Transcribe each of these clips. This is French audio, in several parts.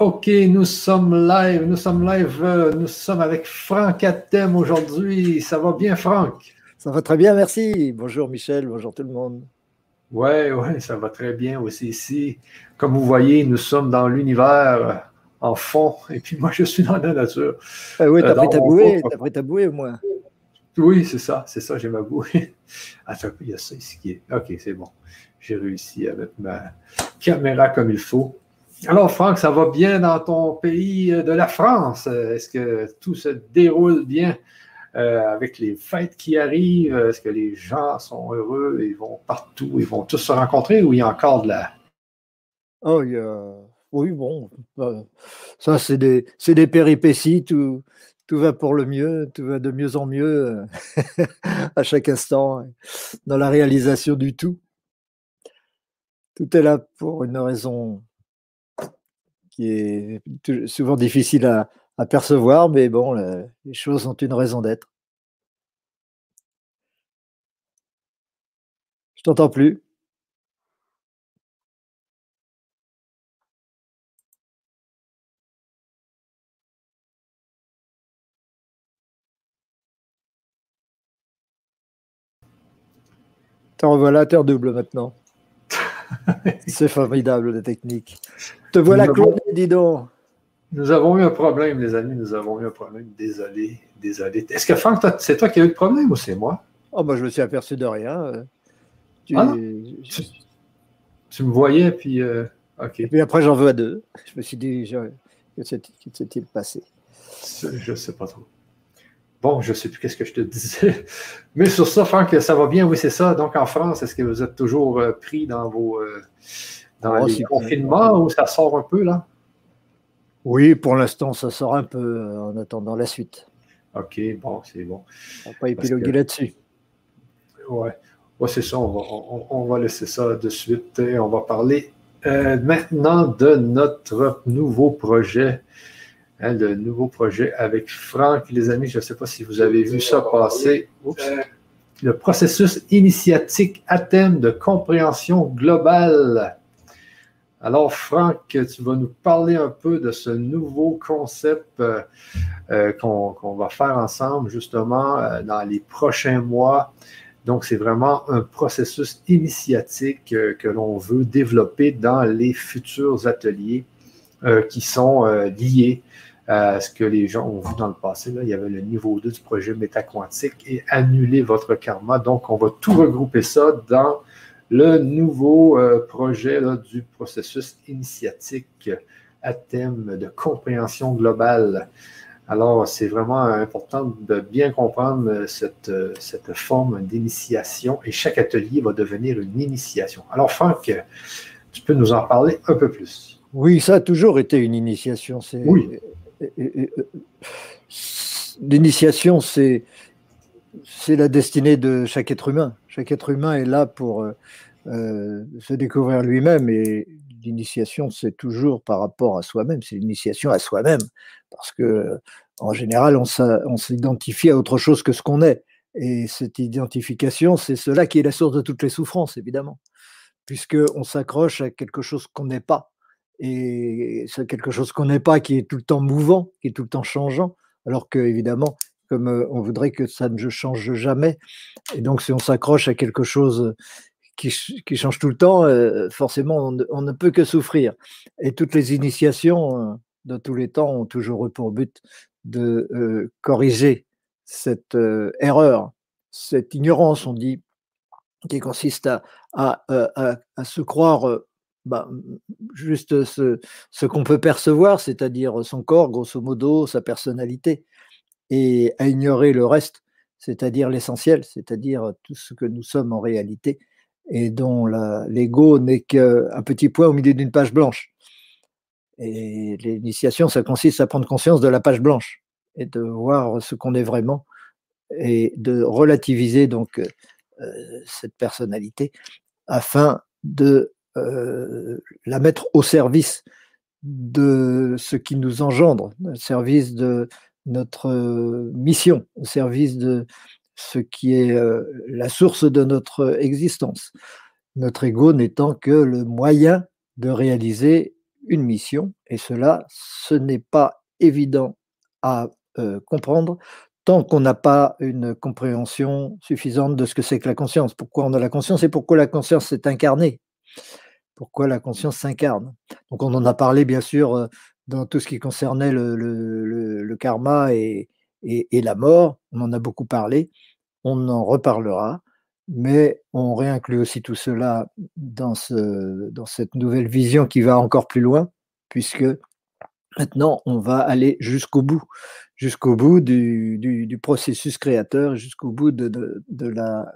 OK, nous sommes live, nous sommes live, euh, nous sommes avec Franck Atem aujourd'hui. Ça va bien, Franck? Ça va très bien, merci. Bonjour Michel, bonjour tout le monde. Oui, oui, ça va très bien aussi ici. Comme vous voyez, nous sommes dans l'univers euh, en fond, et puis moi, je suis dans la nature. Ah oui, t'as euh, pris ta bouée, t'as pris ta bouée au moins. Oui, c'est ça, c'est ça, j'ai ma bouée. Attends, il y a ça ici qui est. OK, c'est bon. J'ai réussi avec ma caméra comme il faut. Alors, Franck, ça va bien dans ton pays de la France? Est-ce que tout se déroule bien euh, avec les fêtes qui arrivent? Est-ce que les gens sont heureux? Ils vont partout? Ils vont tous se rencontrer ou il y a encore de la. Oh, il y a... Oui, bon, euh, ça, c'est des, des, péripéties. Tout, tout va pour le mieux, tout va de mieux en mieux à chaque instant dans la réalisation du tout. Tout est là pour une raison qui est souvent difficile à, percevoir, mais bon, les choses ont une raison d'être. Je t'entends plus. T'en revoilà, terre double maintenant. C'est formidable, la technique. Te voilà Claude, dis donc. Nous avons eu un problème, les amis. Nous avons eu un problème. Désolé, désolé. Est-ce que Franck, c'est toi qui as eu le problème ou c'est moi? Oh, bah, je me suis aperçu de rien. Euh. Ah, tu... me voyais, puis. Euh. Et puis après, j'en veux à deux. Je me suis dit, que s'est-il passé? Je ne sais pas trop. Bon, je ne sais plus qu'est-ce que je te disais. Mais sur ça, Franck, ça va bien, oui, c'est ça. Donc, en France, est-ce que vous êtes toujours euh, pris dans vos euh, dans oh, les confinements ou ça sort un peu, là? Oui, pour l'instant, ça sort un peu euh, en attendant la suite. OK, bon, c'est bon. On va pas épiloguer là-dessus. Oui, ouais, c'est ça. On va, laisser ça de suite et on va parler maintenant de notre nouveau projet Hein, le nouveau projet avec Franck. Les amis, je ne sais pas si vous avez vu ça passer. Le processus initiatique à thème de compréhension globale. Alors, Franck, tu vas nous parler un peu de ce nouveau concept euh, euh, qu'on va faire ensemble justement euh, dans les prochains mois. Donc, c'est vraiment un processus initiatique que l'on veut développer dans les futurs ateliers qui sont liés euh, ce que les gens ont vu dans le passé. Là, il y avait le niveau 2 du projet métaquantique et annuler votre karma. Donc, on va tout regrouper ça dans le nouveau euh, projet du processus initiatique à thème de compréhension globale. Alors, c'est vraiment important de bien comprendre cette, cette forme d'initiation et chaque atelier va devenir une initiation. Alors, Franck, tu peux nous en parler un peu plus. Oui, ça a toujours été une initiation. Oui l'initiation, c'est c'est la destinée de chaque être humain. Chaque être humain est là pour euh, euh, se découvrir lui-même et l'initiation, c'est toujours par rapport à soi-même. C'est l'initiation à soi-même parce que en général, on s'identifie à autre chose que ce qu'on est. Et cette identification, c'est cela qui est la source de toutes les souffrances, évidemment, puisqu'on s'accroche à quelque chose qu'on n'est pas et c'est quelque chose qu'on n'est pas, qui est tout le temps mouvant, qui est tout le temps changeant, alors que évidemment, comme euh, on voudrait que ça ne change jamais, et donc si on s'accroche à quelque chose qui, change tout le temps, euh, forcément, on ne, peut que souffrir. Et toutes les initiations euh, de tous les temps ont toujours eu pour but de corriger cette erreur, cette ignorance, on dit, qui consiste à, à se croire bah, juste ce, qu'on peut percevoir, c'est-à-dire son corps, grosso modo, sa personnalité, et à ignorer le reste, c'est-à-dire l'essentiel, c'est-à-dire tout ce que nous sommes en réalité, et dont l'ego n'est qu'un petit point au milieu d'une page blanche. Et l'initiation, ça consiste à prendre conscience de la page blanche et de voir ce qu'on est vraiment et de relativiser donc euh, cette personnalité afin de la mettre au service de ce qui nous engendre, au service de notre euh, mission, au service de ce qui est euh, la source de notre existence. Notre ego n'étant que le moyen de réaliser une mission, et cela, ce n'est pas évident à euh, comprendre tant qu'on n'a pas une compréhension suffisante de ce que c'est que la conscience. Pourquoi on a la conscience et pourquoi la conscience s'est incarnée? Pourquoi la conscience s'incarne Donc on en a parlé bien sûr euh, dans tout ce qui concernait le, karma et, la mort. On en a beaucoup parlé. On en reparlera mais on réinclut aussi tout cela dans, ce, dans cette nouvelle vision qui va encore plus loin, puisque maintenant on va aller jusqu'au bout, jusqu'au bout du, processus créateur, jusqu'au bout de, la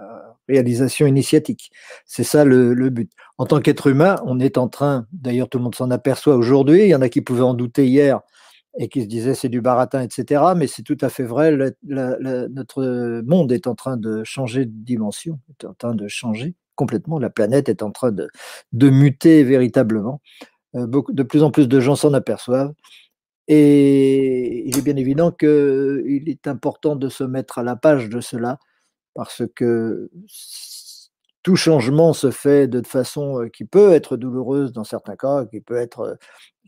réalisation initiatique. C'est ça le, but. En tant qu'être humain, on est en train, d'ailleurs tout le monde s'en aperçoit aujourd'hui, il y en a qui pouvaient en douter hier, et qui se disait c'est du baratin, etc. Mais c'est tout à fait vrai, notre monde est en train de changer de dimension, est en train de changer complètement, la planète est en train de, muter véritablement. Euh, de plus en plus de gens s'en aperçoivent. Et il est bien évident qu'il est important de se mettre à la page de cela, parce que tout changement se fait de façon euh, qui peut être douloureuse dans certains cas, qui peut être euh,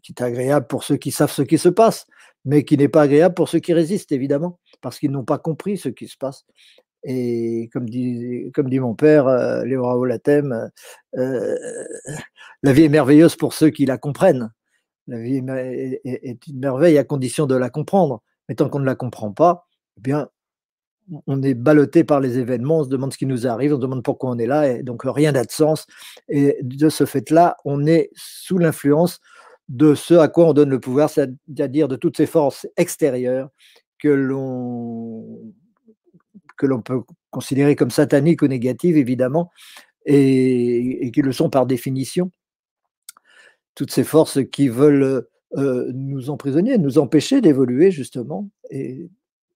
qui est agréable pour ceux qui savent ce qui se passe, mais qui n'est pas agréable pour ceux qui résistent, évidemment, parce qu'ils n'ont pas compris ce qui se passe. Et comme dit, mon père, euh, Léo Raoult Latem, la vie est merveilleuse pour ceux qui la comprennent. La vie est, une merveille à condition de la comprendre. Mais tant qu'on ne la comprend pas, eh bien, on est ballotté par les événements, on se demande ce qui nous arrive, on se demande pourquoi on est là, et donc rien n'a de sens. Et de ce fait-là, on est sous l'influence de ce à quoi on donne le pouvoir, c'est-à-dire de toutes ces forces extérieures que l'on que l'on peut considérer comme sataniques ou négatives, évidemment, et, qui le sont par définition. Toutes ces forces qui veulent euh, nous emprisonner, nous empêcher d'évoluer, justement. Et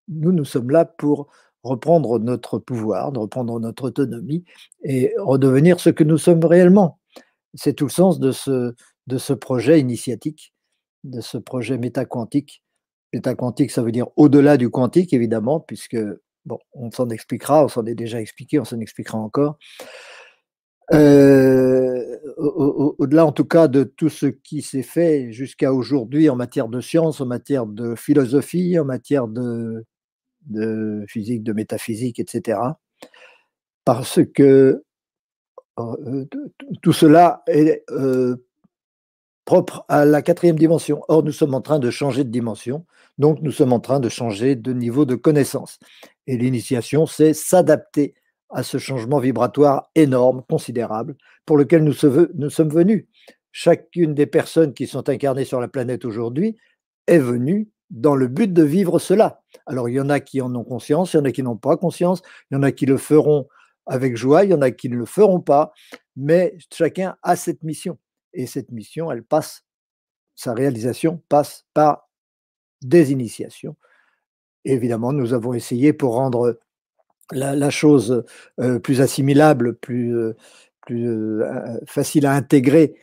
nous, nous sommes là pour reprendre notre pouvoir, reprendre notre autonomie et redevenir ce que nous sommes réellement. C'est tout le sens de ce, de ce projet initiatique, de ce projet métaquantique. Métaquantique, ça veut dire au-delà du quantique, évidemment, puisque, bon, on s'en expliquera, on s'en est déjà expliqué, on s'en expliquera encore. Euh, au-delà, en tout cas, de tout ce qui s'est fait jusqu'à aujourd'hui en matière de science, en matière de philosophie, en matière de, physique, de métaphysique, etc. Parce que euh, tout cela est euh, propre à la quatrième dimension. Or, nous sommes en train de changer de dimension, donc nous sommes en train de changer de niveau de connaissance. Et l'initiation, c'est s'adapter à ce changement vibratoire énorme, considérable, pour lequel nous, sommes venus. Chacune des personnes qui sont incarnées sur la planète aujourd'hui est venue dans le but de vivre cela. Alors, il y en a qui en ont conscience, il y en a qui n'ont pas conscience, il y en a qui le feront avec joie, il y en a qui ne le feront pas, mais chacun a cette mission. Et cette mission, elle passe, sa réalisation passe par des initiations. évidemment, nous avons essayé pour rendre la, chose euh, plus assimilable, plus, euh, euh, facile à intégrer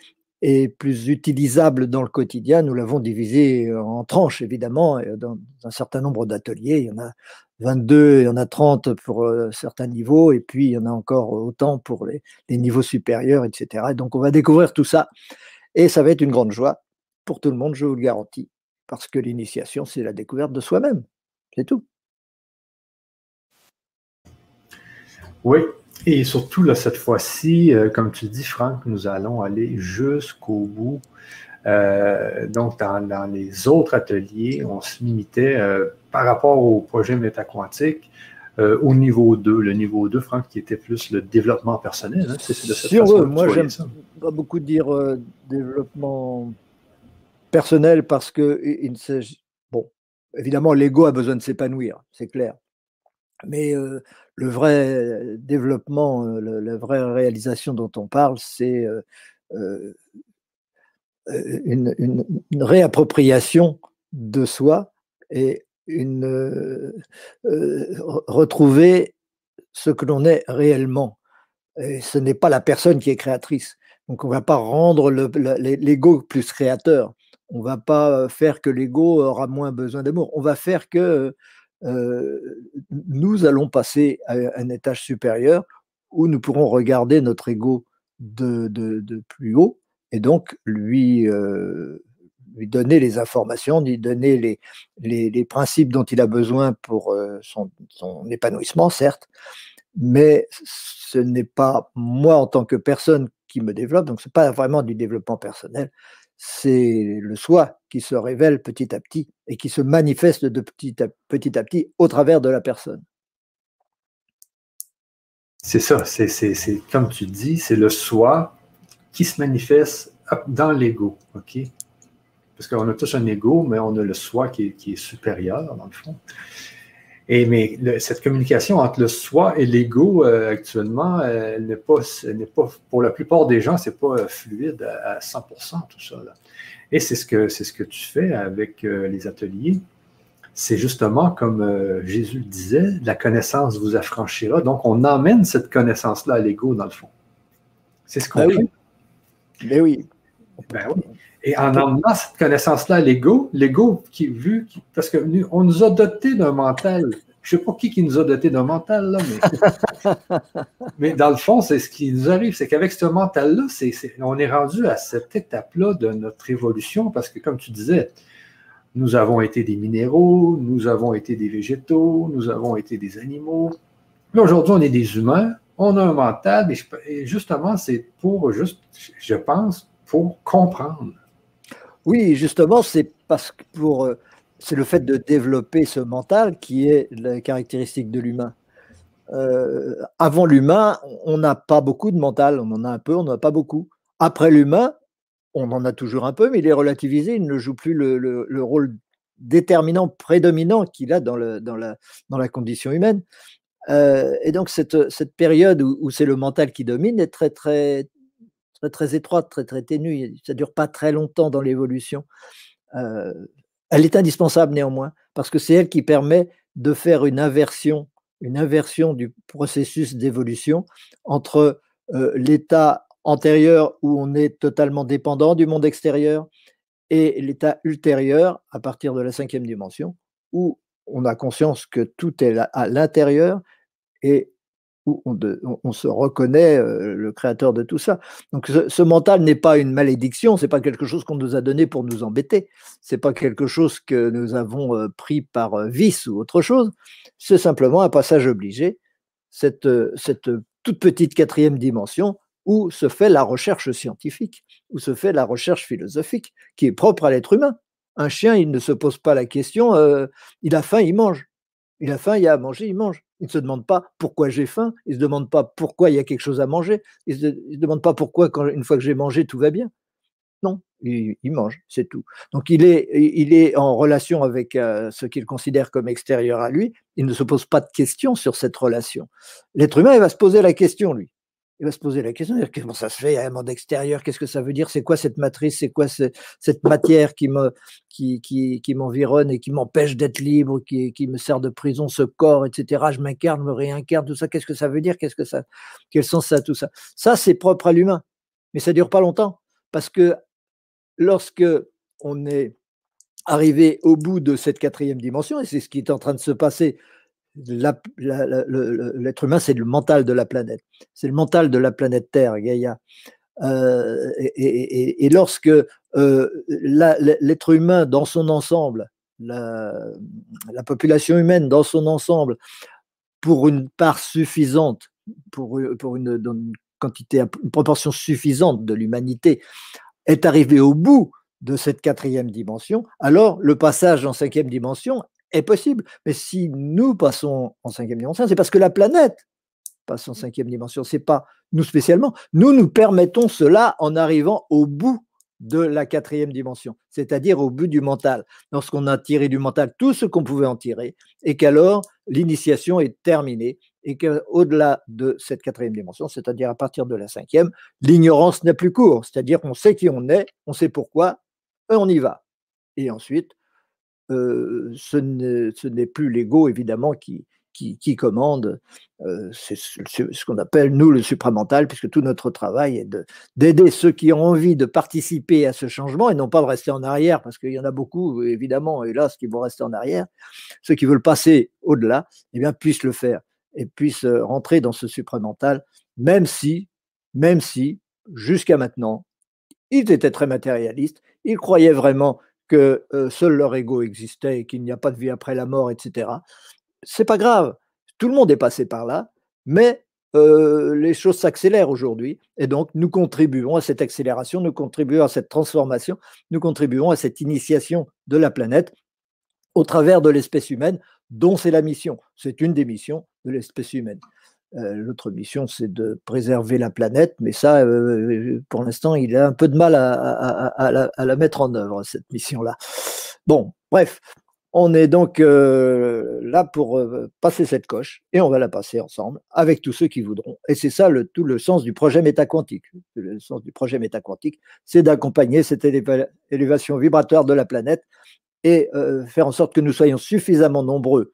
et plus utilisable dans le quotidien, nous l'avons divisé en tranches, évidemment, dans un certain nombre d'ateliers. Il y en a 22, il y en a 30 pour certains niveaux, et puis il y en a encore autant pour les, niveaux supérieurs, etc. donc on va découvrir tout ça, et ça va être une grande joie pour tout le monde, je vous le garantis, parce que l'initiation, c'est la découverte de soi-même, c'est tout. Oui, et surtout, là, cette fois-ci, comme tu dis, Franck, nous allons aller jusqu'au bout. donc, dans, les autres ateliers, on se limitait par rapport au projet métaquantique, euh, au niveau 2, le niveau 2, Franck, qui était plus le développement personnel. Hein, c'est de cette façon moi, j'aime pas beaucoup dire euh, développement personnel parce que il s'agit. Bon, évidemment, l'ego a besoin de s'épanouir, c'est clair. Mais le vrai développement, la vraie réalisation dont on parle, c'est une, réappropriation de soi et une, retrouver ce que l'on est réellement. Et ce n'est pas la personne qui est créatrice. Donc on ne va pas rendre l'ego plus créateur. On ne va pas faire que l'ego aura moins besoin d'amour. On va faire que nous allons passer à un étage supérieur où nous pourrons regarder notre ego de, plus haut et donc lui, lui donner les informations, lui donner les, les, principes dont il a besoin pour son, son épanouissement, certes, mais ce n'est pas moi en tant que personne qui me développe, donc ce n'est pas vraiment du développement personnel, c'est le soi qui se révèle petit à petit et qui se manifeste de petit à petit, à petit au travers de la personne. C'est ça, c'est comme tu dis, c'est le soi qui se manifeste dans l'ego, ok? Parce qu'on a tous un ego, mais on a le soi qui qui est supérieur, dans le fond. Et mais cette communication entre le soi et l'ego euh, actuellement, elle n'est pas, n'est pas, pour la plupart des gens, c'est pas euh, fluide à, 100% tout ça. Et c'est ce que c'est ce que tu fais avec euh, les ateliers. C'est justement comme Jésus le disait, la connaissance vous affranchira. Donc on emmène cette connaissance-là à l'ego dans le fond. C'est ce qu'on ben fait. Oui. Ben oui. Et en emmenant cette connaissance-là à l'ego, l'ego qui vu, parce que nous, on nous a doté d'un mental. Je ne sais pas qui, qui nous a doté d'un mental, là, mais, mais dans le fond, c'est ce qui nous arrive, c'est qu'avec ce mental-là, c'est, on est rendu à cette étape-là de notre évolution, parce que comme tu disais, nous avons été des minéraux, nous avons été des végétaux, nous avons été des animaux. Mais aujourd'hui, on est des humains, on a un mental, et justement, c'est pour juste, je pense, pour comprendre oui, justement, c'est parce que pour euh, c'est le fait de développer ce mental qui est la caractéristique de l'humain. Euh, avant l'humain, on n'a pas beaucoup de mental, on en a un peu, on n'en a pas beaucoup. Après l'humain, on en a toujours un peu, mais il est relativisé, il ne joue plus le, rôle déterminant, prédominant qu'il a dans, le, dans, la, dans la condition humaine. Euh, et donc cette, cette période où c'est le mental qui domine est très très très, très étroite, très, très ténue. Ça ne dure pas très longtemps dans l'évolution. Elle est indispensable néanmoins, parce que c'est elle qui permet de faire une inversion, une inversion du processus d'évolution entre l'état antérieur où on est totalement dépendant du monde extérieur et l'état ultérieur à partir de la cinquième dimension où on a conscience que tout est à l'intérieur et où on, se reconnaît euh, le créateur de tout ça. Donc ce, mental n'est pas une malédiction, c'est pas quelque chose qu'on nous a donné pour nous embêter, c'est pas quelque chose que nous avons euh, pris par euh, vice ou autre chose, c'est simplement un passage obligé, cette, cette toute petite quatrième dimension où se fait la recherche scientifique, où se fait la recherche philosophique, qui est propre à l'être humain. Un chien, il ne se pose pas la question, il a faim, il mange. Il a faim, il y a à manger, il mange. Il ne se demande pas pourquoi j'ai faim, il ne se demande pas pourquoi il y a quelque chose à manger, il ne se, demande pas pourquoi, une fois que j'ai mangé, tout va bien. Non, il, mange, c'est tout. Donc il est, il est en relation avec euh, ce qu'il considère comme extérieur à lui, il ne se pose pas de questions sur cette relation. L'être humain, il va se poser la question, lui il va se poser la question, comment ça se fait, il y a un monde extérieur, qu'est-ce que ça veut dire, c'est quoi cette matrice, c'est quoi cette matière qui me m'environne et qui m'empêche d'être libre, qui, me sert de prison, ce corps, etc. Je m'incarne, me réincarne, tout ça, qu'est-ce que ça veut dire, quel sens ça, tout ça. Ça, c'est propre à l'humain, mais ça dure pas longtemps, parce que lorsque on est arrivé au bout de cette quatrième dimension, et c'est ce qui est en train de se passer l'être humain, c'est le mental de la planète. C'est le mental de la planète Terre, Gaïa. Euh, et, lorsque euh, l'être humain dans son ensemble, la, population humaine dans son ensemble, pour une part suffisante, pour, une quantité, une proportion suffisante de l'humanité, est arrivé au bout de cette quatrième dimension, alors le passage en cinquième dimension est possible. Mais si nous passons en cinquième dimension, c'est parce que la planète passe en cinquième dimension. C'est pas nous spécialement. Nous nous permettons cela en arrivant au bout de la quatrième dimension, c'est-à-dire au bout du mental, lorsqu'on a tiré du mental tout ce qu'on pouvait en tirer, et qu'alors l'initiation est terminée, et qu'au-delà de cette quatrième dimension, c'est-à-dire à partir de la cinquième, l'ignorance n'a plus cours, c'est-à-dire qu'on sait qui on est, on sait pourquoi, et on y va. Et ensuite, ce n'est plus l'ego, évidemment, qui, commande. c'est ce, qu'on appelle, nous, le supramental, puisque tout notre travail est d'aider ceux qui ont envie de participer à ce changement et non pas de rester en arrière, parce qu'il y en a beaucoup, évidemment, hélas, qui vont rester en arrière. Ceux qui veulent passer au-delà, eh bien, puissent le faire et puissent rentrer dans ce supramental, même si, même si, jusqu'à maintenant, Ils étaient très matérialistes. Ils croyaient vraiment que seul leur ego existait et qu'il n'y a pas de vie après la mort, etc. C'est pas grave. Tout le monde est passé par là, mais les choses s'accélèrent aujourd'hui et donc nous contribuons à cette accélération, nous contribuons à cette transformation, nous contribuons à cette initiation de la planète au travers de l'espèce humaine, dont c'est la mission. C'est une des missions de l'espèce humaine. Euh, l'autre mission, c'est de préserver la planète, mais ça, euh, pour l'instant, il a un peu de mal à, la, mettre en œuvre, cette mission-là. Bon, bref, on est donc euh, là pour passer cette coche, et on va la passer ensemble avec tous ceux qui voudront. Et c'est ça le, tout le sens du projet métaquantique. Le sens du projet métaquantique, c'est d'accompagner cette élévation vibratoire de la planète et faire en sorte que nous soyons suffisamment nombreux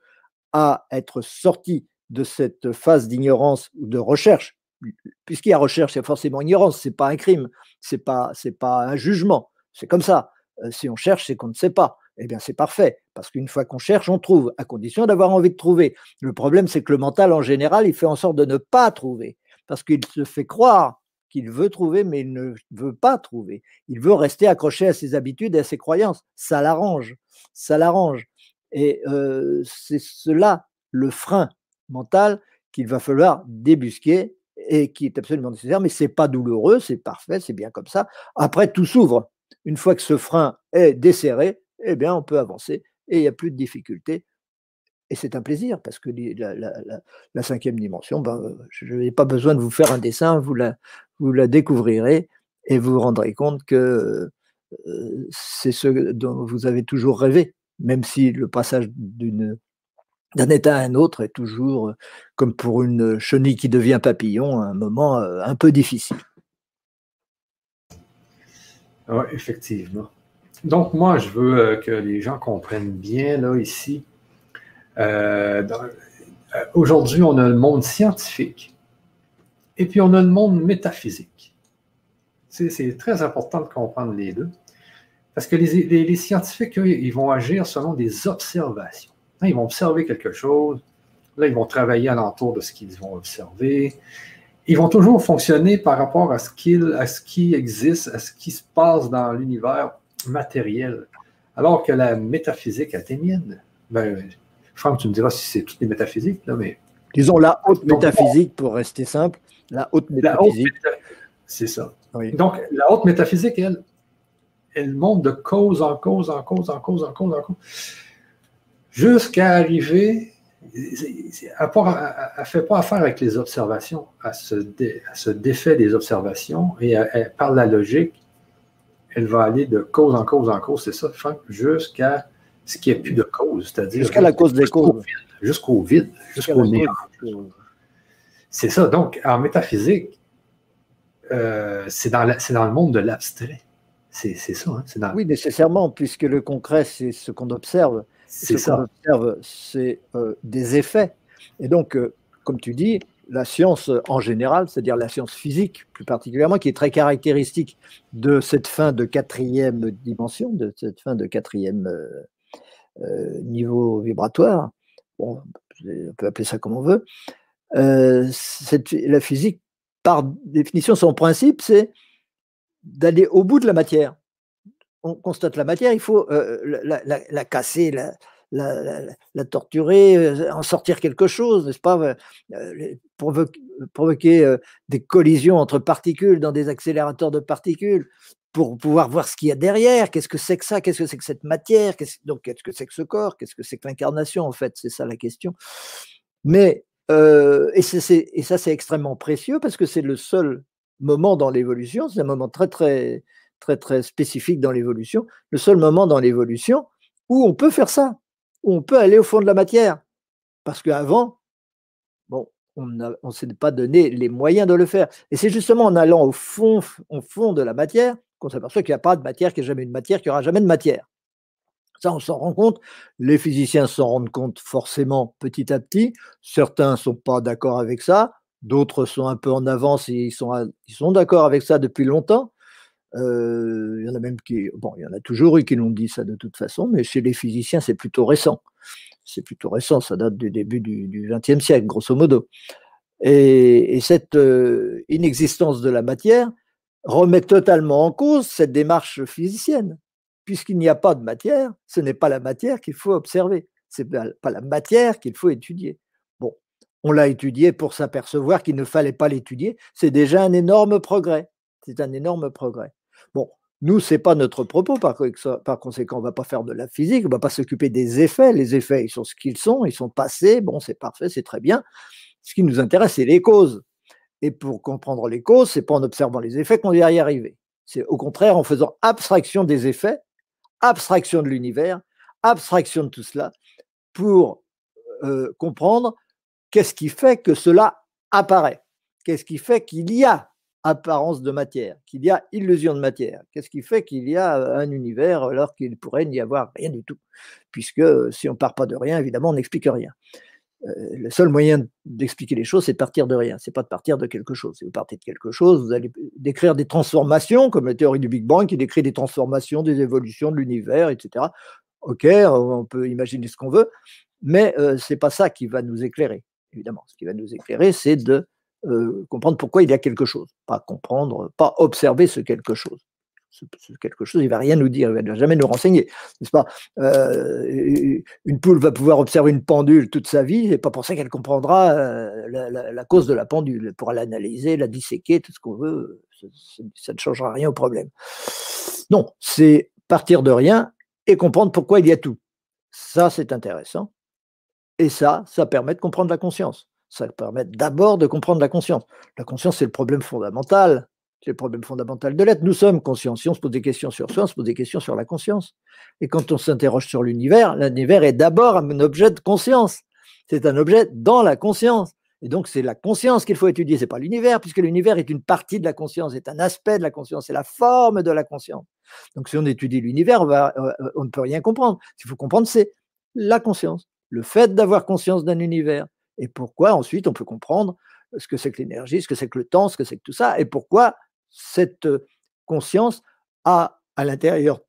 à être sortis de cette phase d'ignorance ou de recherche, puisqu'il y a recherche, il y a forcément ignorance, c'est pas un crime, c'est pas pas un jugement, c'est comme ça. Euh, si on cherche, c'est qu'on ne sait pas. Eh bien, c'est parfait, parce qu'une fois qu'on cherche, on trouve, à condition d'avoir envie de trouver. Le problème, c'est que le mental, en général, il fait en sorte de ne pas trouver, parce qu'il se fait croire qu'il veut trouver, mais il ne veut pas trouver. Il veut rester accroché à ses habitudes et à ses croyances. Ça l'arrange, ça l'arrange. Et euh, c'est cela le frein mental qu'il va falloir débusquer et qui est absolument nécessaire, mais c'est pas douloureux, c'est parfait, c'est bien comme ça. Après, tout s'ouvre. Une fois que ce frein est desserré, eh bien, on peut avancer et il n'y a plus de difficultés. Et c'est un plaisir parce que la, cinquième dimension, ben, je n'ai pas besoin de vous faire un dessin, vous la, vous la découvrirez et vous vous rendrez compte que euh, c'est ce dont vous avez toujours rêvé, même si le passage d'une d'un état à un autre est toujours, euh, comme pour une chenille qui devient papillon, un moment euh, un peu difficile. Oui, effectivement. Donc, moi, je veux euh, que les gens comprennent bien, là, ici. Aujourd'hui, on a le monde scientifique et puis on a le monde métaphysique. C'est très important de comprendre les deux. Parce que les, les scientifiques, eux, ils vont agir selon des observations ils vont observer quelque chose. Là, ils vont travailler alentour de ce qu'ils vont observer. Ils vont toujours fonctionner par rapport à ce, à ce qui existe, à ce qui se passe dans l'univers matériel. Alors que la métaphysique athénienne, ben, Franck, tu me diras si c'est toutes les métaphysiques, là, mais. Disons la haute métaphysique, pour rester simple. La haute métaphysique. C'est ça. Donc, la haute métaphysique, elle, elle monte de cause en cause, en cause, en cause, en cause, en cause jusqu'à arriver, elle ne fait pas affaire avec les observations, elle se, défait des observations et par la logique, elle va aller de cause en cause en cause, c'est ça, Franck, jusqu'à ce qu'il n'y ait plus de cause, c'est-à-dire jusqu'à la cause des causes. Jusqu'au vide, jusqu'au néant. C'est ça. Donc, en métaphysique, euh, c'est dans, dans, le monde de l'abstrait. C'est ça. Hein, oui, nécessairement, puisque le concret, c'est ce qu'on observe. C'est ce qu'on observe, c'est euh, des effets. Et donc, euh, comme tu dis, la science en général, c'est-à-dire la science physique plus particulièrement, qui est très caractéristique de cette fin de quatrième dimension, de cette fin de quatrième euh, niveau vibratoire, bon, on peut appeler ça comme on veut, la physique, par définition, son principe, c'est d'aller au bout de la matière on constate la matière, il faut euh, la, casser, la, torturer, euh, en sortir quelque chose, n'est-ce pas euh, Provoquer des collisions entre particules dans des accélérateurs de particules pour pouvoir voir ce qu'il y a derrière. Qu'est-ce que c'est que ça Qu'est-ce que c'est que cette matière Donc, qu'est-ce que c'est que ce corps Qu'est-ce que c'est que l'incarnation, en fait C'est ça la question. Mais, et ça, c'est extrêmement précieux parce que c'est le seul moment dans l'évolution, c'est un moment très, très très très spécifique dans l'évolution, le seul moment dans l'évolution où on peut faire ça, où on peut aller au fond de la matière. Parce qu'avant, bon, on ne s'est pas donné les moyens de le faire. Et c'est justement en allant au fond, au fond de la matière qu'on s'aperçoit qu'il n'y a pas de matière, qu'il n'y a jamais une matière, qu'il n'y aura jamais de matière. Ça, on s'en rend compte. Les physiciens s'en rendent compte forcément petit à petit. Certains ne sont pas d'accord avec ça. D'autres sont un peu en avance et ils sont, d'accord avec ça depuis longtemps. Euh, il y en a même qui, bon, il y en a toujours eu qui l'ont dit ça de toute façon, mais chez les physiciens, c'est plutôt récent. C'est plutôt récent, ça date du début du XXe siècle, grosso modo. Et, cette euh, inexistence de la matière remet totalement en cause cette démarche physicienne. Puisqu'il n'y a pas de matière, ce n'est pas la matière qu'il faut observer, ce n'est pas la matière qu'il faut étudier. On l'a étudié pour s'apercevoir qu'il ne fallait pas l'étudier, c'est déjà un énorme progrès. C'est un énorme progrès. Bon, nous, ce n'est pas notre propos, par, conséquent, on ne va pas faire de la physique, on ne va pas s'occuper des effets. Les effets, ils sont ce qu'ils sont, ils sont passés, bon, c'est parfait, c'est très bien. Ce qui nous intéresse, c'est les causes. Et pour comprendre les causes, c'est pas en observant les effets qu'on va y arriver. C'est au contraire en faisant abstraction des effets, abstraction de l'univers, abstraction de tout cela, pour euh, comprendre qu'est-ce qui fait que cela apparaît, qu'est-ce qui fait qu'il y a apparence de matière, qu'il y a illusion de matière? Qu'est-ce qui fait qu'il y a euh, un univers alors qu'il pourrait n'y avoir rien du tout? Puisque euh, si on part pas de rien, évidemment, on n'explique rien. Euh, le seul moyen d'expliquer les choses, c'est de partir de rien, c'est pas de partir de quelque chose. Si vous partez de quelque chose, vous allez décrire des transformations, comme la théorie du Big Bang qui décrit des transformations, des évolutions de l'univers, etc. Ok, on peut imaginer ce qu'on veut, mais ce c'est pas ça qui va nous éclairer. Évidemment, ce qui va nous éclairer, c'est de euh, comprendre pourquoi il y a quelque chose, pas comprendre, pas observer ce quelque chose. Ce, quelque chose, il va rien nous dire, il va jamais nous renseigner, n'est-ce pas? Euh, Une poule va pouvoir observer une pendule toute sa vie, et pas pour ça qu'elle comprendra euh, la, cause de la pendule. Elle pourra l'analyser, la disséquer, tout ce qu'on veut, ça ne changera rien au problème. Non, c'est partir de rien et comprendre pourquoi il y a tout. Ça, c'est intéressant. Et ça, ça permet de comprendre la conscience ça permet d'abord de comprendre la conscience. La conscience, c'est le problème fondamental. C'est le problème fondamental de l'être. Nous sommes conscients. Si on se pose des questions sur soi, on se pose des questions sur la conscience. Et quand on s'interroge sur l'univers, l'univers est d'abord un objet de conscience. C'est un objet dans la conscience. Et donc, c'est la conscience qu'il faut étudier, c'est pas l'univers, puisque l'univers est une partie de la conscience, est un aspect de la conscience, c'est la forme de la conscience. Donc, si on étudie l'univers, on, euh, on ne peut rien comprendre. Ce qu'il faut comprendre, c'est la conscience, le fait d'avoir conscience d'un univers, et pourquoi ensuite on peut comprendre ce que c'est que l'énergie, ce que c'est que le temps, ce que c'est que tout ça, et pourquoi cette conscience a à l'intérieur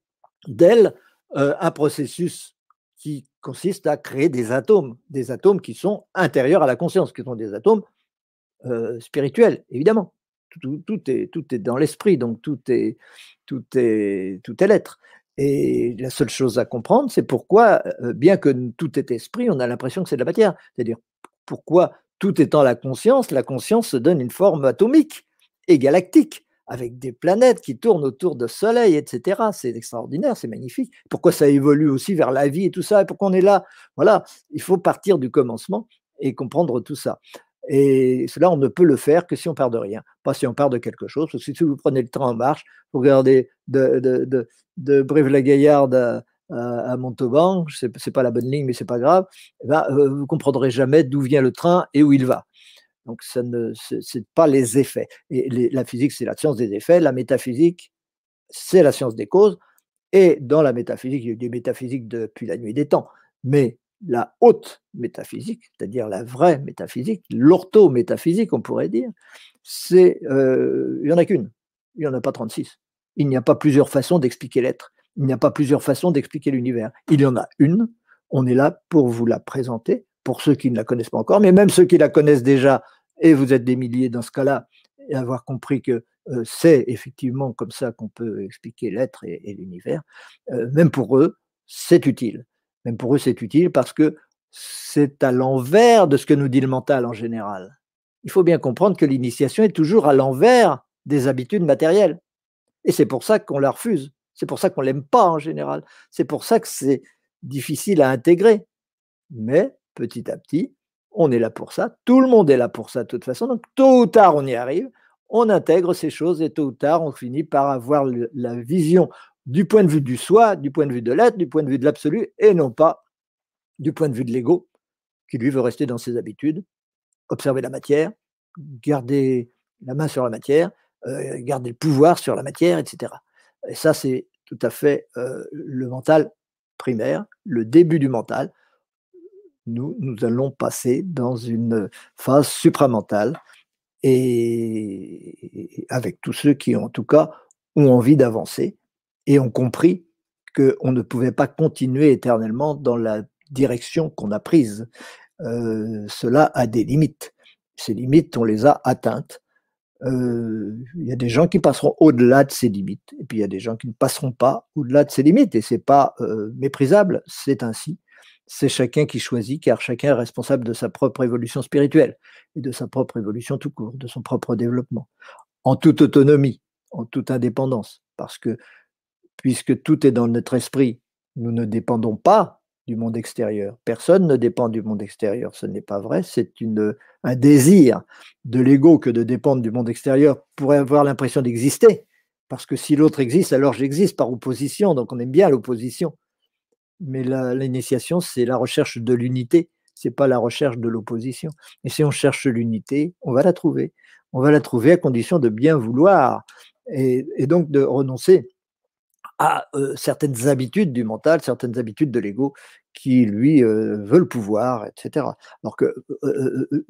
d'elle un processus qui consiste à créer des atomes, des atomes qui sont intérieurs à la conscience, qui sont des atomes spirituels, évidemment. Tout, est, tout est dans l'esprit, donc tout est, tout est, tout est l'être. Et la seule chose à comprendre, c'est pourquoi, bien que tout est esprit, on a l'impression que c'est de la matière. C'est-à-dire, pourquoi, tout étant la conscience, la conscience se donne une forme atomique et galactique, avec des planètes qui tournent autour de Soleil, etc. C'est extraordinaire, c'est magnifique. Pourquoi ça évolue aussi vers la vie et tout ça, et pourquoi on est là? Voilà, il faut partir du commencement et comprendre tout ça. Et cela, on ne peut le faire que si on part de rien, pas si on part de quelque chose. Parce que si vous prenez le train en marche, vous regardez de, de, de, de Brive-la-Gaillarde à Montauban, ce n'est pas la bonne ligne, mais c'est pas grave, eh ben, euh, vous comprendrez jamais d'où vient le train et où il va. Donc, ce n'est pas les effets. Et la physique, c'est la science des effets. La métaphysique, c'est la science des causes. Et dans la métaphysique, il y a eu des métaphysiques depuis la nuit des temps. Mais la haute métaphysique, c'est-à-dire la vraie métaphysique, l'ortho-métaphysique, on pourrait dire, c'est, euh, il n'y en a qu'une. Il n'y en a pas 36. Il n'y a pas plusieurs façons d'expliquer l'être. Il n'y a pas plusieurs façons d'expliquer l'univers. Il y en a une. On est là pour vous la présenter, pour ceux qui ne la connaissent pas encore, mais même ceux qui la connaissent déjà, et vous êtes des milliers dans ce cas-là, et avoir compris que euh, c'est effectivement comme ça qu'on peut expliquer l'être et, l'univers, euh, même pour eux, c'est utile. Même pour eux, c'est utile parce que c'est à l'envers de ce que nous dit le mental en général. Il faut bien comprendre que l'initiation est toujours à l'envers des habitudes matérielles. Et c'est pour ça qu'on la refuse. C'est pour ça qu'on l'aime pas en général. C'est pour ça que c'est difficile à intégrer. Mais petit à petit, on est là pour ça. Tout le monde est là pour ça de toute façon. Donc tôt ou tard, on y arrive. On intègre ces choses et tôt ou tard, on finit par avoir la vision du point de vue du soi, du point de vue de l'être, du point de vue de l'absolu, et non pas du point de vue de l'ego, qui lui veut rester dans ses habitudes, observer la matière, garder la main sur la matière, euh, garder le pouvoir sur la matière, etc. Et ça, c'est tout à fait le mental primaire, le début du mental. Nous, nous allons passer dans une phase supramentale et avec tous ceux qui, en tout cas, ont envie d'avancer et ont compris qu'on ne pouvait pas continuer éternellement dans la direction qu'on a prise. cela a des limites. Ces limites, on les a atteintes euh, il y a des gens qui passeront au-delà de ces limites, et puis il y a des gens qui ne passeront pas au-delà de ces limites, et c'est pas euh, méprisable, c'est ainsi. C'est chacun qui choisit, car chacun est responsable de sa propre évolution spirituelle et de sa propre évolution tout court, de son propre développement, en toute autonomie, en toute indépendance, parce que puisque tout est dans notre esprit, nous ne dépendons pas du monde extérieur. Personne ne dépend du monde extérieur, ce n'est pas vrai, c'est un désir de l'ego que de dépendre du monde extérieur pour avoir l'impression d'exister. Parce que si l'autre existe, alors j'existe par opposition, donc on aime bien l'opposition. Mais l'initiation, c'est la recherche de l'unité, c'est pas la recherche de l'opposition. Et si on cherche l'unité, on va la trouver. On va la trouver à condition de bien vouloir et donc de renoncer à euh, certaines habitudes du mental, certaines habitudes de l'ego qui, lui, euh, veut le pouvoir, etc. Alors que euh,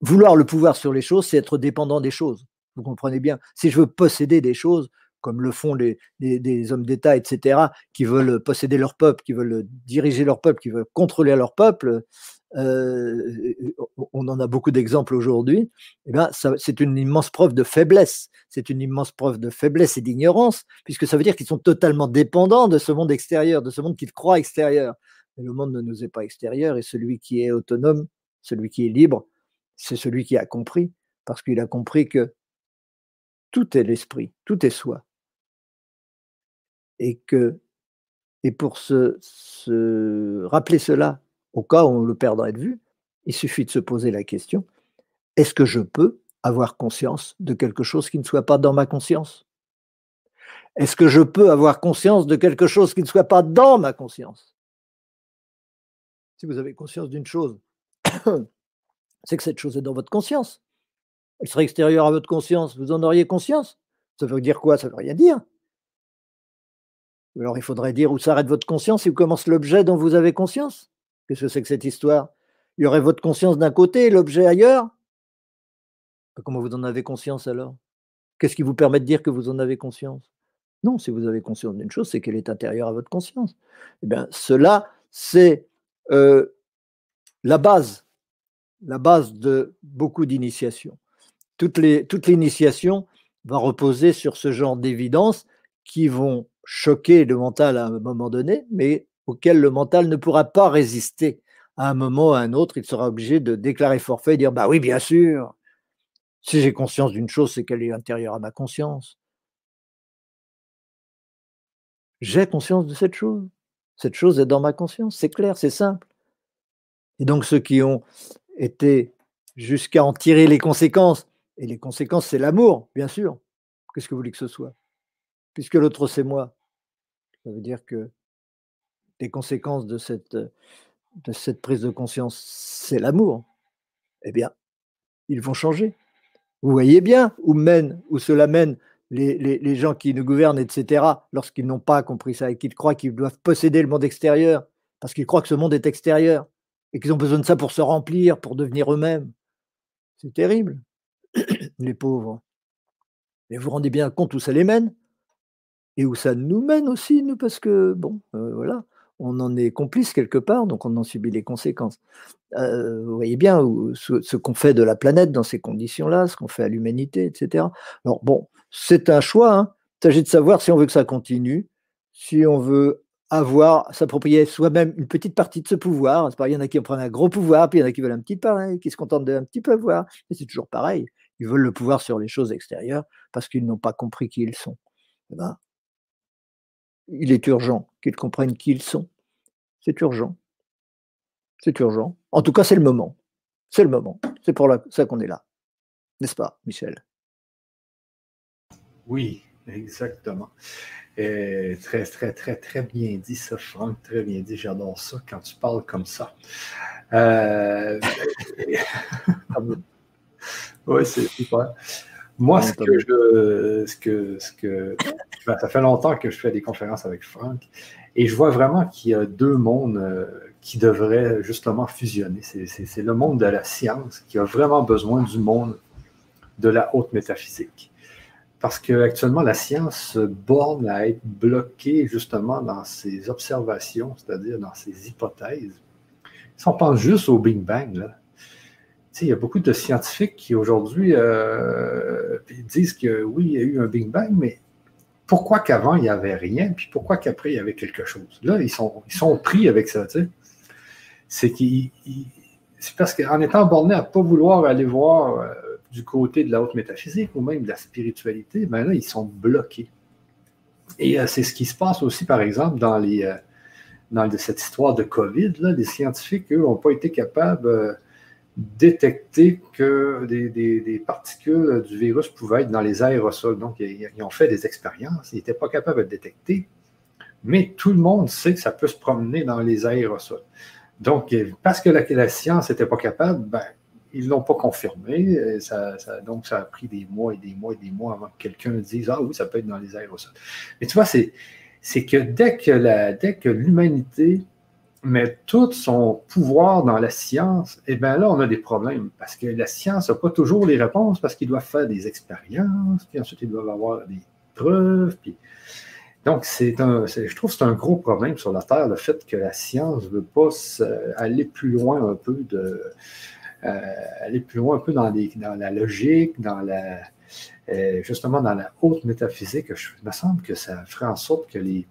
vouloir le pouvoir sur les choses, c'est être dépendant des choses. Vous comprenez bien. Si je veux posséder des choses, comme le font les, des hommes d'État, etc., qui veulent posséder leur peuple, qui veulent diriger leur peuple, qui veulent contrôler leur peuple, euh, on en a beaucoup d'exemples aujourd'hui, eh bien, c'est une immense preuve de faiblesse. C'est une immense preuve de faiblesse et d'ignorance, puisque ça veut dire qu'ils sont totalement dépendants de ce monde extérieur, de ce monde qu'ils croient extérieur. Mais le monde ne nous est pas extérieur, et celui qui est autonome, celui qui est libre, c'est celui qui a compris, parce qu'il a compris que tout est l'esprit, tout est soi. Et que, et pour se rappeler cela, au cas où on le perdrait de vue, il suffit de se poser la question, est-ce que je peux avoir conscience de quelque chose qui ne soit pas dans ma conscience? Est-ce que je peux avoir conscience de quelque chose qui ne soit pas dans ma conscience? Si vous avez conscience d'une chose, c'est que cette chose est dans votre conscience. Elle serait extérieure à votre conscience. Vous en auriez conscience Ça veut dire quoi? Ça veut rien dire. Alors il faudrait dire où s'arrête votre conscience et où commence l'objet dont vous avez conscience. Qu'est-ce que c'est que cette histoire? Il y aurait votre conscience d'un côté et l'objet ailleurs? Comment vous en avez conscience alors? Qu'est-ce qui vous permet de dire que vous en avez conscience? Non, si vous avez conscience d'une chose, c'est qu'elle est intérieure à votre conscience. Eh bien, cela, c'est euh, la base, la base de beaucoup d'initiations. Toute l'initiation va reposer sur ce genre d'évidences qui vont choquer le mental à un moment donné, mais auquel le mental ne pourra pas résister. À un moment ou à un autre, il sera obligé de déclarer forfait et dire Bah oui, bien sûr, si j'ai conscience d'une chose, c'est qu'elle est intérieure à ma conscience. J'ai conscience de cette chose. Cette chose est dans ma conscience, c'est clair, c'est simple. Et donc ceux qui ont été jusqu'à en tirer les conséquences, et les conséquences, c'est l'amour, bien sûr. Qu'est-ce que vous voulez que ce soit? Puisque l'autre, c'est moi. Ça veut dire que les conséquences de cette, de cette prise de conscience, c'est l'amour, eh bien, ils vont changer. Vous voyez bien où mène, où cela mène les, les, gens qui nous gouvernent, etc., lorsqu'ils n'ont pas compris ça et qu'ils croient qu'ils doivent posséder le monde extérieur, parce qu'ils croient que ce monde est extérieur et qu'ils ont besoin de ça pour se remplir, pour devenir eux-mêmes. C'est terrible, les pauvres. Mais vous vous rendez bien compte où ça les mène? Et où ça nous mène aussi, nous, parce que, bon, euh, voilà on en est complice quelque part, donc on en subit les conséquences. Euh, vous voyez bien ce, qu'on fait de la planète dans ces conditions-là, ce qu'on fait à l'humanité, etc. Alors bon, c'est un choix. Hein. Il s'agit de savoir si on veut que ça continue, si on veut avoir, s'approprier soi-même une petite partie de ce pouvoir. Il y en a qui en prennent un gros pouvoir, puis il y en a qui veulent un petit pareil, qui se contentent d'un petit pouvoir. Et c'est toujours pareil. Ils veulent le pouvoir sur les choses extérieures parce qu'ils n'ont pas compris qui ils sont. Eh ben, il est urgent qu'ils comprennent qui ils sont. C'est urgent. C'est urgent. En tout cas, c'est le moment. C'est le moment. C'est pour ça qu'on est là. N'est-ce pas, Michel? Oui, exactement. très, très, très, très bien dit ça, Franck. Très bien dit. J'adore ça quand tu parles comme ça. Euh, oui, c'est super. Moi, ce que je, ce que, ce que, ben, ça fait longtemps que je fais des conférences avec Franck et je vois vraiment qu'il y a deux mondes euh, qui devraient justement fusionner. C'est le monde de la science qui a vraiment besoin du monde de la haute métaphysique. Parce qu'actuellement, la science se borne à être bloquée justement dans ses observations, c'est-à-dire dans ses hypothèses. Si on pense juste au Big Bang, là, il y a beaucoup de scientifiques qui aujourd'hui euh, disent que oui, il y a eu un Big Bang, mais pourquoi qu'avant, il n'y avait rien, puis pourquoi qu'après, il y avait quelque chose? Là, ils sont, ils sont pris avec ça. C'est parce qu'en étant borné à ne pas vouloir aller voir euh, du côté de la haute métaphysique ou même de la spiritualité, ben là, ils sont bloqués. Et euh, c'est ce qui se passe aussi, par exemple, dans, les, dans cette histoire de COVID. Là, les scientifiques, eux, n'ont pas été capables détecter que des, particules du virus pouvaient être dans les aérosols. Donc, ils, ont fait des expériences, ils n'étaient pas capables de détecter, mais tout le monde sait que ça peut se promener dans les aérosols. Donc, parce que la, science n'était pas capable, ben, ils ne l'ont pas confirmé. donc, ça a pris des mois et des mois et des mois avant que quelqu'un dise Ah oui, ça peut être dans les aérosols. Mais tu vois, c'est que dès que l'humanité met tout son pouvoir dans la science, eh bien là, on a des problèmes parce que la science n'a pas toujours les réponses parce qu'ils doivent faire des expériences, puis ensuite ils doivent avoir des preuves. Puis... Donc, un, je trouve que c'est un gros problème sur la Terre, le fait que la science ne veut pas aller plus loin un peu de. Euh, aller plus loin un peu dans, dans la logique, dans la. Euh, justement dans la haute métaphysique. Il me semble que ça ferait en sorte que les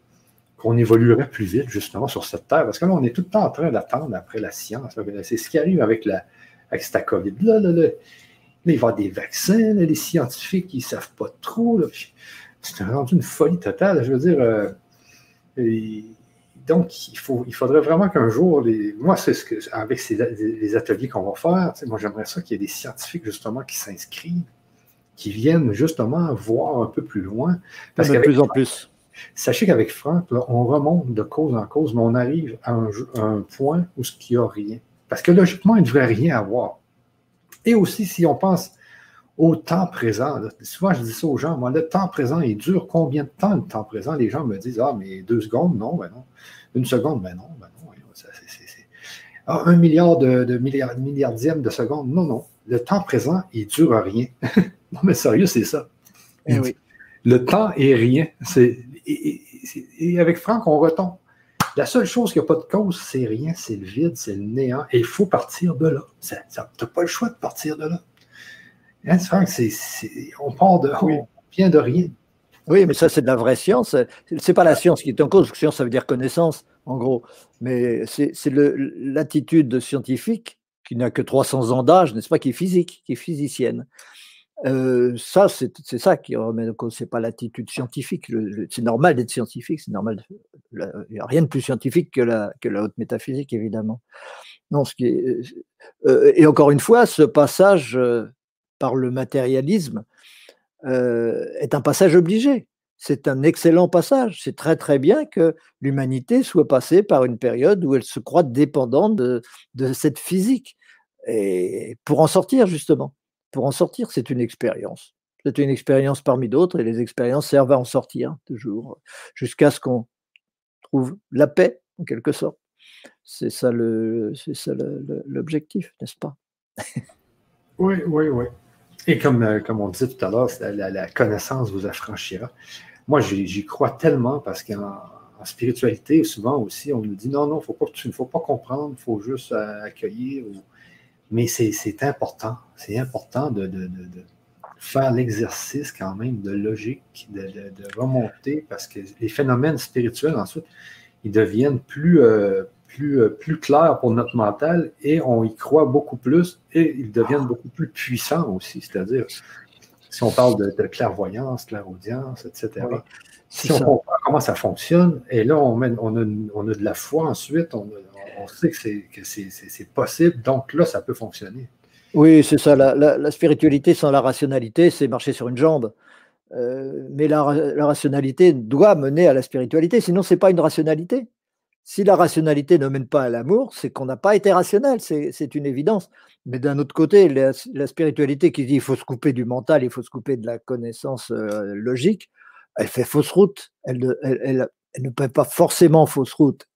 qu'on évoluerait plus vite, justement, sur cette Terre. Parce que là, on est tout le temps en train d'attendre après la science. C'est ce qui arrive avec, la, avec cette COVID-là. Là, là, il va y avoir des vaccins, les scientifiques, ils ne savent pas trop. C'est rendu une folie totale. Je veux dire, euh, donc, il, faut, il faudrait vraiment qu'un jour, les, moi, c'est ce que, avec ces, les ateliers qu'on va faire, moi, j'aimerais ça qu'il y ait des scientifiques, justement, qui s'inscrivent, qui viennent, justement, voir un peu plus loin. Parce de plus en plus Sachez qu'avec Franck, on remonte de cause en cause, mais on arrive à un, point où il n'y a rien. Parce que logiquement, il ne devrait rien avoir. Et aussi, si on pense au temps présent, souvent je dis ça aux gens, moi, le temps présent, il dure combien de temps le temps présent? Les gens me disent, ah, mais deux secondes, non, ben non. Une seconde, ben non, ben non. Ah, un milliard de, de milliardième de seconde, non, non. Le temps présent, il ne dure rien. non, mais sérieux, c'est ça. Eh oui. Le temps est rien. C'est et, avec Franck, on retombe. La seule chose qui n'a pas de cause, c'est rien, c'est le vide, c'est le néant. Et il faut partir de là. Tu n'as pas le choix de partir de là. Hein, Franck, on part de, on vient de rien. Oui, mais ça, c'est de la vraie science. C'est pas la science qui est en cause. Science, ça veut dire connaissance, en gros. Mais c'est l'attitude scientifique qui n'a que 300 ans d'âge, n'est-ce pas, qui est physique, qui est physicienne ça, c'est ça qui remet en cause, c'est pas l'attitude scientifique. C'est normal d'être scientifique, c'est normal. Il n'y a rien de plus scientifique que la, haute métaphysique, évidemment. Non, ce qui et encore une fois, ce passage par le matérialisme est un passage obligé. C'est un excellent passage. C'est très très bien que l'humanité soit passée par une période où elle se croit dépendante de, de cette physique. Et pour en sortir, justement pour en sortir, c'est une expérience. C'est une expérience parmi d'autres et les expériences servent à en sortir toujours, jusqu'à ce qu'on trouve la paix, en quelque sorte. C'est ça l'objectif, n'est-ce pas? Oui, oui, oui. Et comme, euh, comme on disait tout à l'heure, la, connaissance vous affranchira. Moi, j'y crois tellement parce qu'en spiritualité, souvent aussi, on nous dit non, non, il ne faut pas comprendre, il faut juste euh, accueillir. Mais c'est important. C'est important de, faire l'exercice quand même de logique, de, remonter, parce que les phénomènes spirituels, ensuite, ils deviennent plus, euh, plus, euh, plus clairs pour notre mental et on y croit beaucoup plus et ils deviennent beaucoup plus puissants aussi. C'est-à-dire, si on parle de, clairvoyance, clairaudience, etc. si on comprend comment ça fonctionne, et là, on, on, a, on a de la foi ensuite, on a, on sait que c'est possible, donc là, ça peut fonctionner. Oui, c'est ça. La, spiritualité sans la rationalité, c'est marcher sur une jambe. Euh, mais la, rationalité doit mener à la spiritualité, sinon ce n'est pas une rationalité. Si la rationalité ne mène pas à l'amour, c'est qu'on n'a pas été rationnel, c'est une évidence. Mais d'un autre côté, la, spiritualité qui dit qu'il faut se couper du mental, il faut se couper de la connaissance euh, logique, elle fait fausse route. Elle, ne peut pas forcément fausse route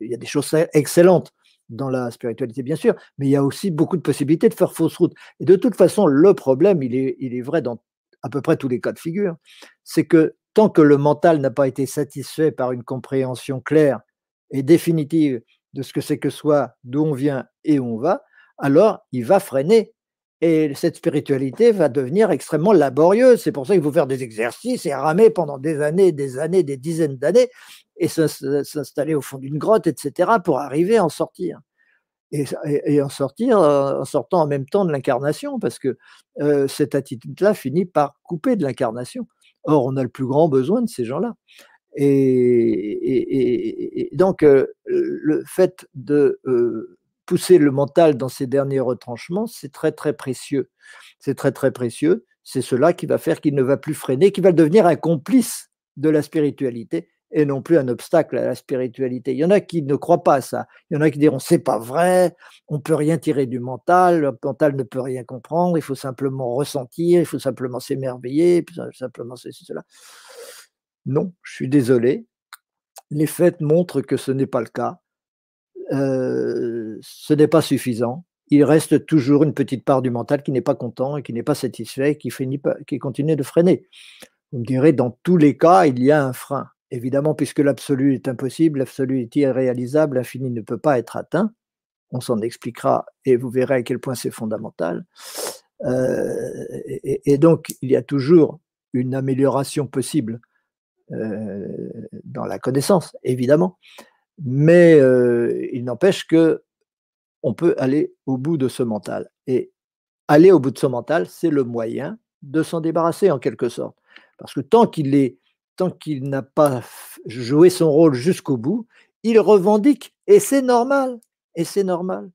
il y a des choses excellentes dans la spiritualité, bien sûr, mais il y a aussi beaucoup de possibilités de faire fausse route. Et de toute façon, le problème, il est, il est vrai dans à peu près tous les cas de figure, c'est que tant que le mental n'a pas été satisfait par une compréhension claire et définitive de ce que c'est que soit, d'où on vient et où on va, alors il va freiner. Et cette spiritualité va devenir extrêmement laborieuse. C'est pour ça qu'il faut faire des exercices et ramer pendant des années, des années, des dizaines d'années, et s'installer au fond d'une grotte, etc., pour arriver à en sortir. Et, en sortir, en sortant en même temps de l'incarnation, parce que euh, cette attitude-là finit par couper de l'incarnation. Or, on a le plus grand besoin de ces gens-là. Et, donc, euh, le fait de euh, pousser le mental dans ses derniers retranchements, c'est très, très précieux. C'est très, très précieux. C'est cela qui va faire qu'il ne va plus freiner, qui va devenir un complice de la spiritualité et non plus un obstacle à la spiritualité. Il y en a qui ne croient pas à ça. Il y en a qui diront c'est pas vrai, on peut rien tirer du mental, le mental ne peut rien comprendre, il faut simplement ressentir, il faut simplement s'émerveiller, simplement ceci, cela. Non, je suis désolé. Les faits montrent que ce n'est pas le cas. Euh, ce n'est pas suffisant. Il reste toujours une petite part du mental qui n'est pas content et qui n'est pas satisfait, qui, finit qui continue de freiner. Vous me direz, dans tous les cas, il y a un frein. Évidemment, puisque l'absolu est impossible, l'absolu est irréalisable, l'infini ne peut pas être atteint. On s'en expliquera et vous verrez à quel point c'est fondamental. Euh, et, donc, il y a toujours une amélioration possible euh, dans la connaissance, évidemment. Mais euh, il n'empêche que on peut aller au bout de ce mental. Et aller au bout de ce mental, c'est le moyen de s'en débarrasser en quelque sorte. Parce que tant qu'il est tant qu'il n'a pas joué son rôle jusqu'au bout, il revendique. Et c'est normal. Et c'est normal.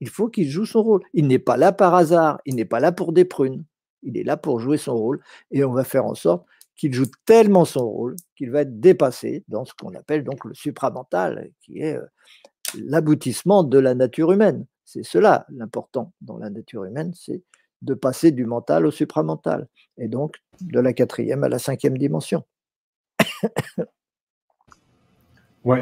Il faut qu'il joue son rôle. Il n'est pas là par hasard. Il n'est pas là pour des prunes. Il est là pour jouer son rôle. Et on va faire en sorte qu'il joue tellement son rôle qu'il va être dépassé dans ce qu'on appelle donc le supramental, qui est euh, l'aboutissement de la nature humaine. C'est cela l'important dans la nature humaine, c'est de passer du mental au supramental, et donc de la quatrième à la cinquième dimension. oui,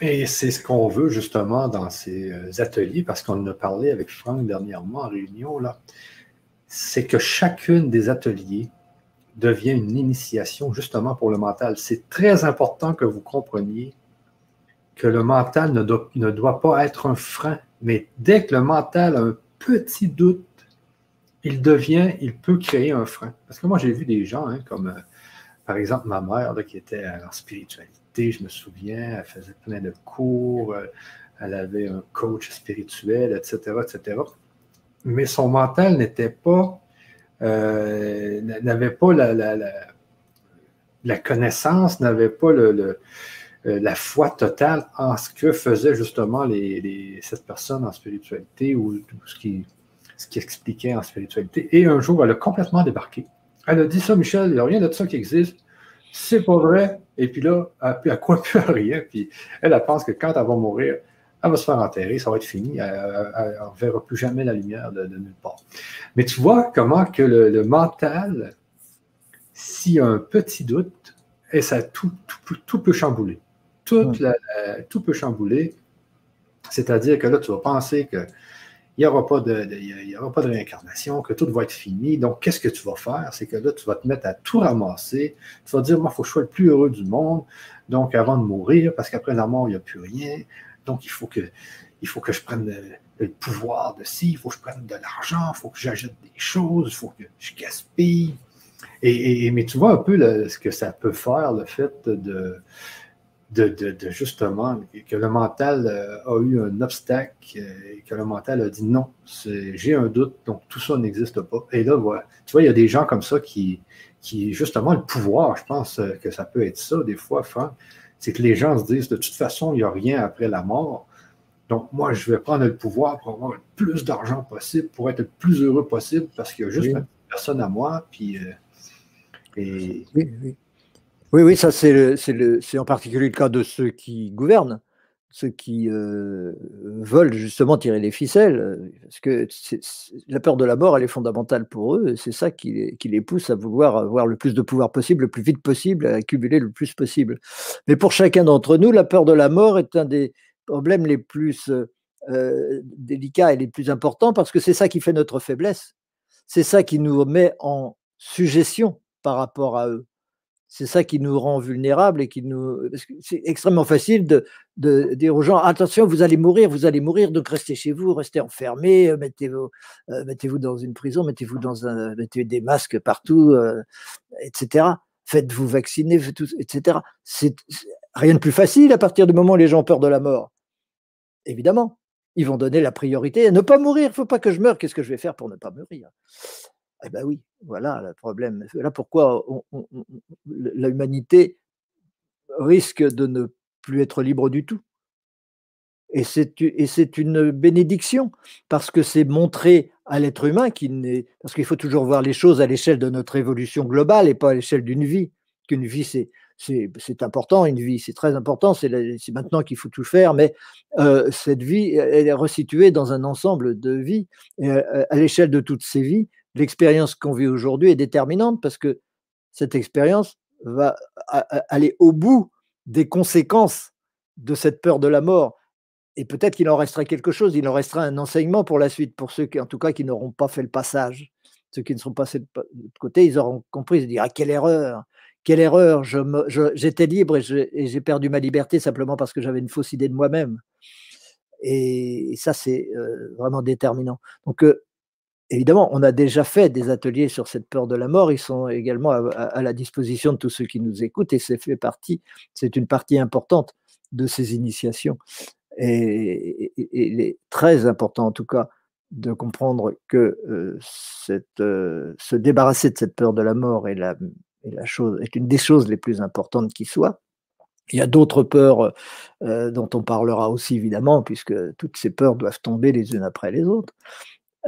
et c'est ce qu'on veut justement dans ces euh, ateliers, parce qu'on en a parlé avec Franck dernièrement en réunion, là, c'est que chacune des ateliers devient une initiation justement pour le mental. C'est très important que vous compreniez que le mental ne doit, pas être un frein, mais dès que le mental a un petit doute, il devient, il peut créer un frein. Parce que moi, j'ai vu des gens hein, comme euh, par exemple, ma mère, qui était en spiritualité, je me souviens, elle faisait plein de cours, euh, elle avait un coach spirituel, etc., etc. Mais son mental n'était pas, euh, n'avait pas la, connaissance, n'avait pas le, la foi totale en ce que faisait justement les, cette personne en spiritualité ou ce qui, ce qui expliquait en spiritualité. Et un jour, elle a complètement débarqué. Elle a dit ça, Michel, il n'y a rien de ça qui existe. C'est pas vrai. Et puis là, à quoi plus rien. Puis elle, pense que quand elle va mourir, elle va se faire enterrer, ça va être fini. Elle ne verra plus jamais la lumière de, nulle part. Mais tu vois comment que le, mental, s'il y a un petit doute, ça, tout, tout, peut chambouler. Tout, tout peut chambouler. C'est-à-dire que là, tu vas penser que il n'y aura, pas de, il aura pas de réincarnation, que tout va être fini. Donc, qu'est-ce que tu vas faire? C'est que là, tu vas te mettre à tout ramasser. Tu vas dire, moi, il faut que je sois le plus heureux du monde. Donc, avant de mourir, parce qu'après la mort, il n'y a plus rien. Donc, il faut que, il faut que je prenne le, pouvoir de ci, il faut que je prenne de l'argent, il faut que j'achète des choses, il faut que je gaspille. Et, mais tu vois un peu ce que ça peut faire, le fait de, de, justement que le mental euh, a eu un obstacle euh, et que le mental a dit non, j'ai un doute, donc tout ça n'existe pas. Et là, voilà, tu vois, il y a des gens comme ça qui, qui, justement, le pouvoir, je pense euh, que ça peut être ça des fois, Franck, c'est que les gens se disent de toute façon, il n'y a rien après la mort. Donc, moi, je vais prendre le pouvoir pour avoir le plus d'argent possible, pour être le plus heureux possible, parce qu'il y a juste une personne à moi. Puis, et... oui, oui. Oui, oui, ça c'est en particulier le cas de ceux qui gouvernent, ceux qui euh, veulent justement tirer les ficelles, euh, parce que la peur de la mort, elle est fondamentale pour eux, c'est ça qui les, pousse à vouloir avoir le plus de pouvoir possible, le plus vite possible, à accumuler le plus possible. Mais pour chacun d'entre nous, la peur de la mort est un des problèmes les plus euh, délicats et les plus importants, parce que c'est ça qui fait notre faiblesse, c'est ça qui nous met en suggestion par rapport à eux. C'est ça qui nous rend vulnérables et qui nous. C'est extrêmement facile de, dire aux gens attention, vous allez mourir, vous allez mourir, donc restez chez vous, restez enfermés, euh, mettez-vous euh, mettez-vous dans une prison, mettez-vous dans un mettez des masques partout, euh, etc. Faites-vous vacciner, etc. C'est rien de plus facile à partir du moment où les gens ont peur de la mort. Évidemment, ils vont donner la priorité à ne pas mourir. Il ne faut pas que je meure. Qu'est-ce que je vais faire pour ne pas mourir? Eh bien oui, voilà le problème. Là pourquoi risque de ne plus être libre du tout? Et c'est une bénédiction, parce que c'est montrer à l'être humain qu'il n'est. Parce qu'il faut toujours voir les choses à l'échelle de notre évolution globale et pas à l'échelle d'une vie. Qu'une vie, c'est important, une vie, c'est très important, c'est maintenant qu'il faut tout faire, mais euh, cette vie, elle est resituée dans un ensemble de vies. Euh, à l'échelle de toutes ces vies, l'expérience qu'on vit aujourd'hui est déterminante parce que cette expérience va aller au bout des conséquences de cette peur de la mort. Et peut-être qu'il en restera quelque chose, il en restera un enseignement pour la suite, pour ceux qui, en tout cas, qui n'auront pas fait le passage. Ceux qui ne seront pas de côté, ils auront compris, ils diront ah, quelle erreur, quelle erreur, j'étais libre et j'ai perdu ma liberté simplement parce que j'avais une fausse idée de moi-même. Et, ça, c'est euh, vraiment déterminant. Donc, euh, Évidemment, on a déjà fait des ateliers sur cette peur de la mort. Ils sont également à, la disposition de tous ceux qui nous écoutent et c'est une partie importante de ces initiations. Et, il est très important, en tout cas, de comprendre que euh, euh, se débarrasser de cette peur de la mort est, une des choses les plus importantes qui soit. Il y a d'autres peurs euh, dont on parlera aussi, évidemment, puisque toutes ces peurs doivent tomber les unes après les autres.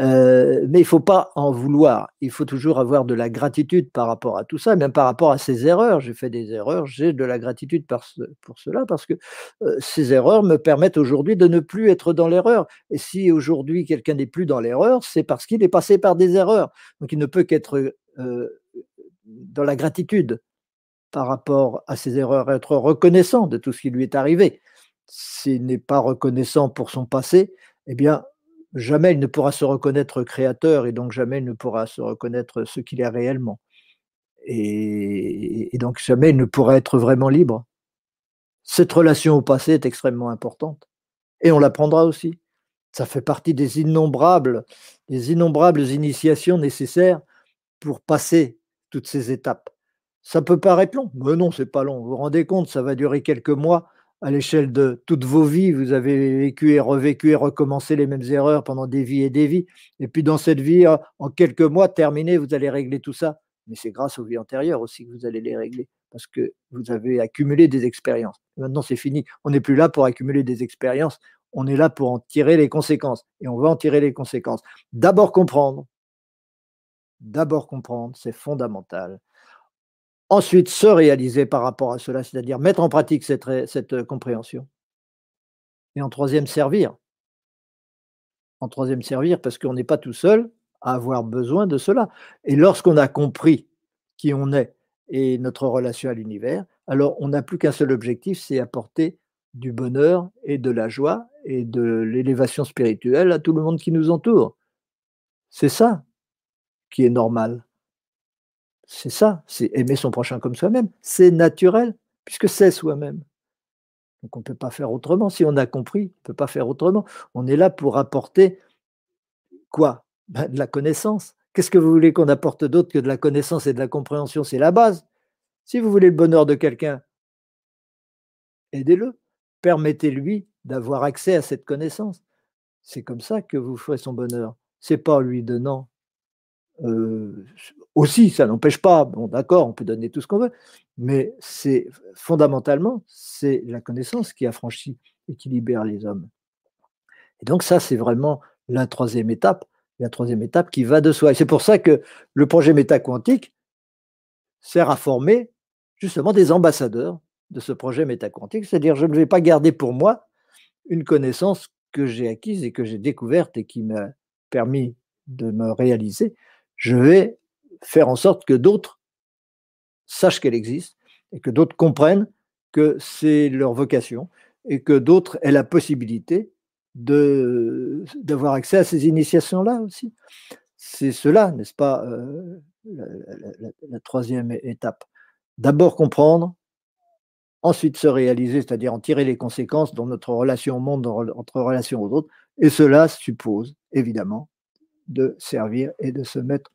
Euh, mais il ne faut pas en vouloir. Il faut toujours avoir de la gratitude par rapport à tout ça, même par rapport à ces erreurs. J'ai fait des erreurs, j'ai de la gratitude pour cela, parce que euh, ces erreurs me permettent aujourd'hui de ne plus être dans l'erreur. Et si aujourd'hui quelqu'un n'est plus dans l'erreur, c'est parce qu'il est passé par des erreurs. Donc il ne peut qu'être euh, dans la gratitude par rapport à ces erreurs, être reconnaissant de tout ce qui lui est arrivé. S'il n'est pas reconnaissant pour son passé, eh bien, jamais il ne pourra se reconnaître créateur et donc jamais il ne pourra se reconnaître ce qu'il est réellement. Et, donc jamais il ne pourra être vraiment libre. Cette relation au passé est extrêmement importante et on l'apprendra aussi. Ça fait partie des innombrables, des innombrables initiations nécessaires pour passer toutes ces étapes. Ça peut paraître long, mais non, c'est pas long. Vous vous rendez compte, ça va durer quelques mois à l'échelle de toutes vos vies, vous avez vécu et revécu et recommencé les mêmes erreurs pendant des vies et des vies. Et puis dans cette vie, en quelques mois terminés, vous allez régler tout ça. Mais c'est grâce aux vies antérieures aussi que vous allez les régler, parce que vous avez accumulé des expériences. Maintenant, c'est fini. On n'est plus là pour accumuler des expériences, on est là pour en tirer les conséquences. Et on va en tirer les conséquences. D'abord comprendre. D'abord comprendre, c'est fondamental. Ensuite, se réaliser par rapport à cela, c'est-à-dire mettre en pratique cette, euh, compréhension. Et en troisième, servir. En troisième, servir parce qu'on n'est pas tout seul à avoir besoin de cela. Et lorsqu'on a compris qui on est et notre relation à l'univers, alors on n'a plus qu'un seul objectif, c'est apporter du bonheur et de la joie et de l'élévation spirituelle à tout le monde qui nous entoure. C'est ça qui est normal. C'est ça, c'est aimer son prochain comme soi-même. C'est naturel, puisque c'est soi-même. Donc on ne peut pas faire autrement. Si on a compris, on ne peut pas faire autrement. On est là pour apporter quoi? Ben, De la connaissance. Qu'est-ce que vous voulez qu'on apporte d'autre que de la connaissance et de la compréhension? C'est la base. Si vous voulez le bonheur de quelqu'un, aidez-le. Permettez-lui d'avoir accès à cette connaissance. C'est comme ça que vous ferez son bonheur. C'est pas lui donnant euh, aussi, ça n'empêche pas, bon d'accord, on peut donner tout ce qu'on veut, mais c'est fondamentalement, c'est la connaissance qui affranchit et qui libère les hommes. Et donc ça, c'est vraiment la troisième étape, la troisième étape qui va de soi. Et c'est pour ça que le projet métaquantique sert à former justement des ambassadeurs de ce projet métaquantique, c'est-à-dire je ne vais pas garder pour moi une connaissance que j'ai acquise et que j'ai découverte et qui m'a permis de me réaliser, je vais faire en sorte que d'autres sachent qu'elle existe et que d'autres comprennent que c'est leur vocation et que d'autres aient la possibilité d'avoir accès à ces initiations-là aussi. C'est cela, n'est-ce pas, euh, la, troisième étape. D'abord comprendre, ensuite se réaliser, c'est-à-dire en tirer les conséquences dans notre relation au monde, dans notre relation aux autres. Et cela suppose, évidemment, de servir et de se mettre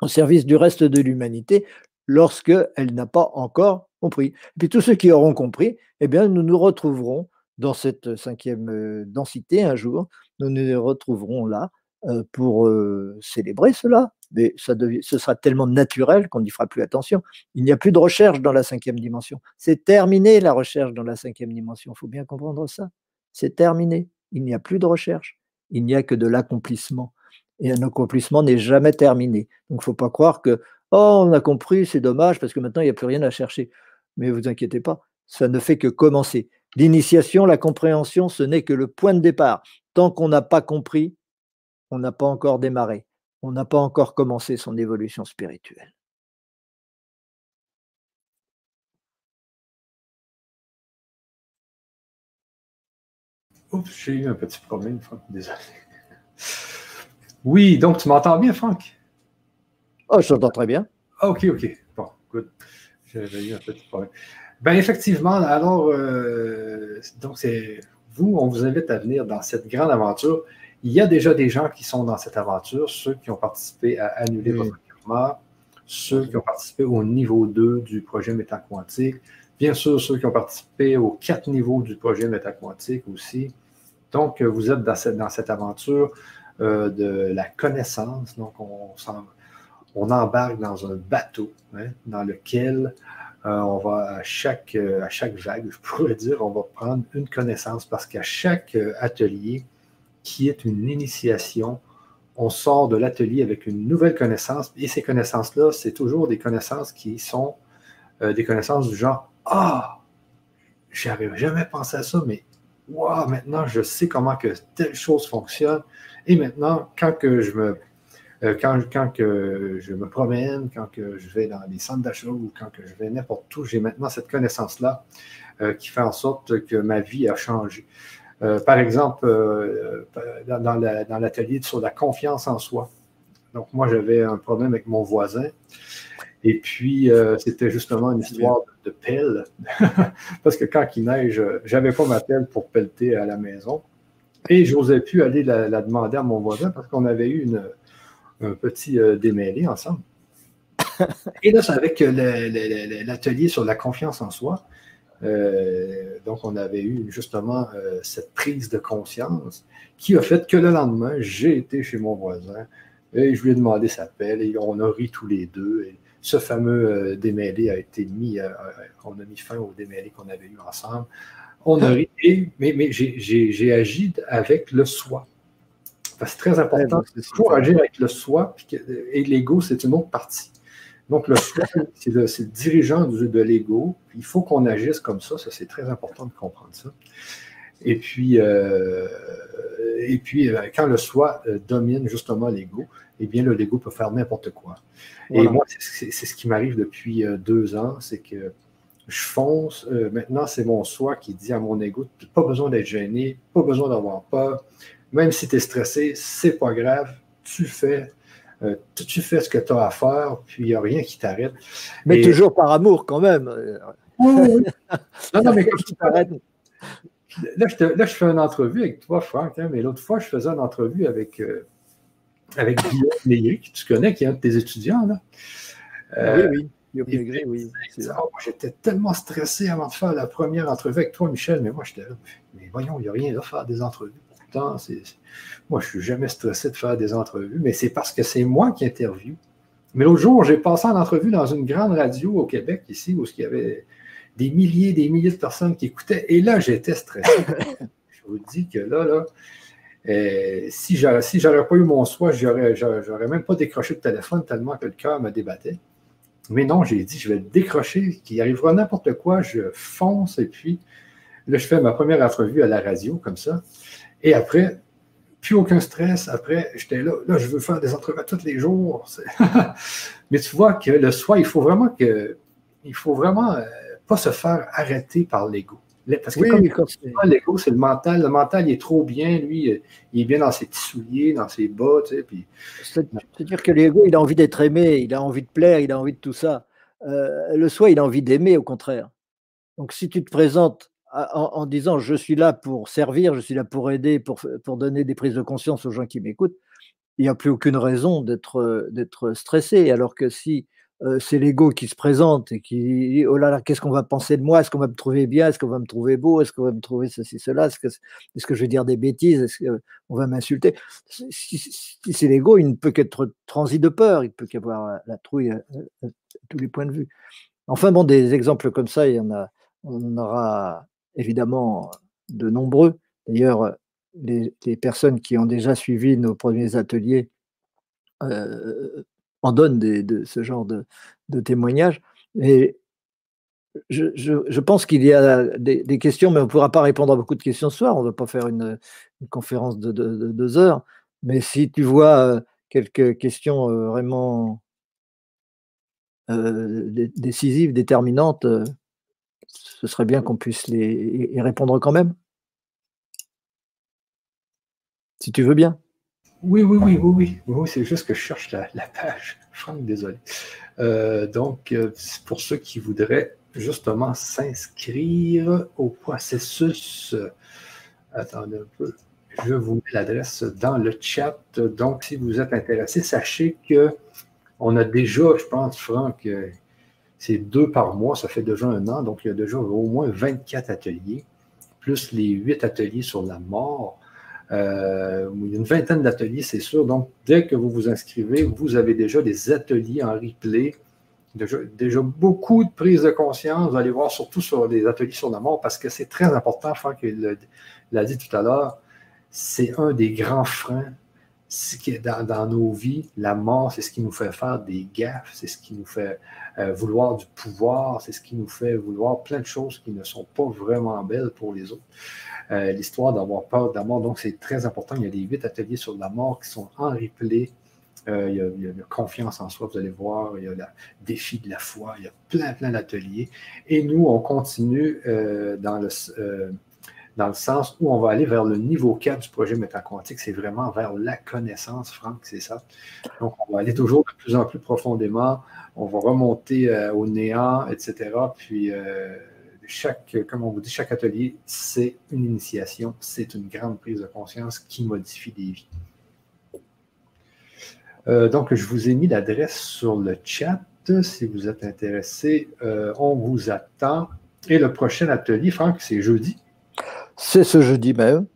au service du reste de l'humanité lorsqu'elle n'a pas encore compris. Et puis tous ceux qui auront compris, eh bien, nous nous retrouverons dans cette cinquième euh, densité un jour, nous nous retrouverons là euh, pour euh, célébrer cela. Mais ça ce sera tellement naturel qu'on n'y fera plus attention. Il n'y a plus de recherche dans la cinquième dimension. C'est terminé la recherche dans la cinquième dimension. Il faut bien comprendre ça. C'est terminé. Il n'y a plus de recherche. Il n'y a que de l'accomplissement. Et un accomplissement n'est jamais terminé. Donc il ne faut pas croire que, oh, on a compris, c'est dommage, parce que maintenant, il n'y a plus rien à chercher. Mais vous inquiétez pas, ça ne fait que commencer. L'initiation, la compréhension, ce n'est que le point de départ. Tant qu'on n'a pas compris, on n'a pas encore démarré, on n'a pas encore commencé son évolution spirituelle. Oups, j'ai eu un petit problème, désolé. Oui, donc tu m'entends bien, Franck? Oh, je t'entends très bien. OK, OK. Bon, good. J'avais eu un petit problème. Ben effectivement, alors, euh, donc c'est vous, on vous invite à venir dans cette grande aventure. Il y a déjà des gens qui sont dans cette aventure, ceux qui ont participé à annuler votre karma, ceux qui ont participé au niveau 2 du projet métaquantique, bien sûr ceux qui ont participé aux quatre niveaux du projet métaquantique aussi. Donc, vous êtes dans cette, dans cette aventure euh, de la connaissance. Donc, on, embarque dans un bateau hein, dans lequel euh, on va à chaque, euh, à chaque vague, je pourrais dire, on va prendre une connaissance parce qu'à chaque atelier qui est une initiation, on sort de l'atelier avec une nouvelle connaissance. Et ces connaissances-là, c'est toujours des connaissances qui sont des connaissances du genre Ah, j'avais jamais pensé à ça, mais waouh, maintenant je sais comment que telle chose fonctionne. Et maintenant, quand que je me euh, quand, que je me promène, quand que je vais dans les centres d'achat ou quand que je vais n'importe où, j'ai maintenant cette connaissance-là euh, qui fait en sorte que ma vie a changé. Euh, par exemple, dans, l'atelier sur la confiance en soi. Donc, moi, j'avais un problème avec mon voisin. Et puis, c'était justement une histoire de, pelle. Parce que quand il neige, j'avais pas ma pelle pour pelleter à la maison. Et je n'osais plus aller la, demander à mon voisin parce qu'on avait eu une, un petit euh, démêlé ensemble. Et là, c'est avec euh, l'atelier sur la confiance en soi. Euh, donc, on avait eu justement cette prise de conscience qui a fait que le lendemain, j'ai été chez mon voisin et je lui ai demandé sa pelle et on a ri tous les deux. Et ce fameux démêlé a été mis, on a mis fin au démêlé qu'on avait eu ensemble. On a ri, mais, mais j'ai agi avec le soi. C'est très important. Il faut agir avec le soi, et l'ego, c'est une autre partie. Donc, le soi, c'est le, dirigeant de l'ego. Il faut qu'on agisse comme ça. Ça, c'est très important de comprendre ça. Et puis, euh, et puis euh, quand le soi euh, domine justement l'ego, eh bien, le l'ego peut faire n'importe quoi. Et moi, c'est ce qui m'arrive depuis deux ans, c'est que je fonce. maintenant, c'est mon soi qui dit à mon ego, pas besoin d'être gêné, pas besoin d'avoir peur. Même si tu es stressé, c'est pas grave. Tu fais, euh, tu fais ce que tu as à faire, puis il n'y a rien qui t'arrête. Mais toujours par amour quand même. non, non, mais quand tu t'arrêtes. Là je, là, je fais une entrevue avec toi, Franck, hein, mais l'autre fois, je faisais une entrevue avec, euh, avec Guillaume Meyer, que tu connais, qui est un de tes étudiants. Là. Euh, oui, oui. oui j'étais tellement stressé avant de faire la première entrevue avec toi, Michel, mais moi, j'étais. Mais voyons, il n'y a rien à faire des entrevues. Moi, je ne suis jamais stressé de faire des entrevues, mais c'est parce que c'est moi qui interviewe. Mais l'autre jour, j'ai passé en entrevue dans une grande radio au Québec, ici, où il y avait des milliers des milliers de personnes qui écoutaient. Et là, j'étais stressé. je vous dis que là, là, euh, si je si j'aurais pas eu mon soi, j'aurais, j'aurais même pas décroché le téléphone tellement que le cœur me débattait. Mais non, j'ai dit, je vais décrocher, qu'il arrivera n'importe quoi, je fonce et puis là, je fais ma première entrevue à la radio comme ça. Et après, plus aucun stress. Après, j'étais là, là, je veux faire des entrevues tous les jours. Mais tu vois que le soi, il faut vraiment que, il faut vraiment euh, pas se faire arrêter par l'ego. Parce que l'ego, c'est le mental. Le mental, il est trop bien, lui, il est bien dans ses petits souliers, dans ses bas, tu sais. Puis... C'est-à-dire que l'ego, il a envie d'être aimé, il a envie de plaire, il a envie de tout ça. Euh, le soi, il a envie d'aimer, au contraire. Donc si tu te présentes en, disant je suis là pour servir, je suis là pour aider, pour, pour donner des prises de conscience aux gens qui m'écoutent, il n'y a plus aucune raison d'être stressé. Alors que si euh, c'est l'ego qui se présente et qui dit oh là là, qu'est-ce qu'on va penser de moi? Est-ce qu'on va me trouver bien? Est-ce qu'on va me trouver beau? Est-ce qu'on va me trouver ceci, cela? Est-ce que, est que, je vais dire des bêtises? Est-ce qu'on va m'insulter Si, c'est l'ego, il ne peut qu'être transi de peur, il peut qu'avoir la trouille à, tous les points de vue. Enfin, bon, des exemples comme ça, il y en a, on aura évidemment de nombreux. D'ailleurs, les, personnes qui ont déjà suivi nos premiers ateliers euh, en donne de ce genre de, témoignages. Et je, pense qu'il y a des, questions, mais on ne pourra pas répondre à beaucoup de questions ce soir. On ne va pas faire une, conférence de, deux heures. Mais si tu vois euh, quelques questions euh, vraiment euh, décisives, déterminantes, ce serait bien qu'on puisse les, y répondre quand même. Si tu veux bien. Oui, oui, oui, oui, oui. c'est juste que je cherche la, page. Franck, désolé. Euh, donc, euh, pour ceux qui voudraient justement s'inscrire au processus, attendez un peu, je vous mets l'adresse dans le chat. Donc, si vous êtes intéressé, sachez que on a déjà, je pense, Franck, euh, c'est deux par mois, ça fait déjà un an, donc il y a déjà au moins 24 ateliers, plus les huit ateliers sur la mort. Euh, une vingtaine d'ateliers, c'est sûr. Donc, dès que vous vous inscrivez, vous avez déjà des ateliers en replay. Déjà, beaucoup de prise de conscience. Vous allez voir surtout sur les ateliers sur la mort parce que c'est très important. Franck l'a dit tout à l'heure. C'est un des grands freins dans, dans nos vies. La mort, c'est ce qui nous fait faire des gaffes. C'est ce qui nous fait euh, vouloir du pouvoir. C'est ce qui nous fait vouloir plein de choses qui ne sont pas vraiment belles pour les autres. Euh, l'histoire d'avoir peur de la mort. Donc, c'est très important. Il y a des huit ateliers sur la mort qui sont en replay. Euh, il, y a, la confiance en soi, vous allez voir. Il y a le défi de la foi. Il y a plein, plein d'ateliers. Et nous, on continue euh, dans le dans le sens où on va aller vers le niveau 4 du projet métaquantique, c'est vraiment vers la connaissance, Franck, c'est ça. Donc, on va aller toujours de plus en plus profondément, on va remonter au néant, etc. Puis, chaque, comme on vous dit, chaque atelier, c'est une initiation, c'est une grande prise de conscience qui modifie des vies. Euh, donc, je vous ai mis l'adresse sur le chat. Si vous êtes intéressé, euh, on vous attend. Et le prochain atelier, Franck, c'est jeudi? C'est ce jeudi même,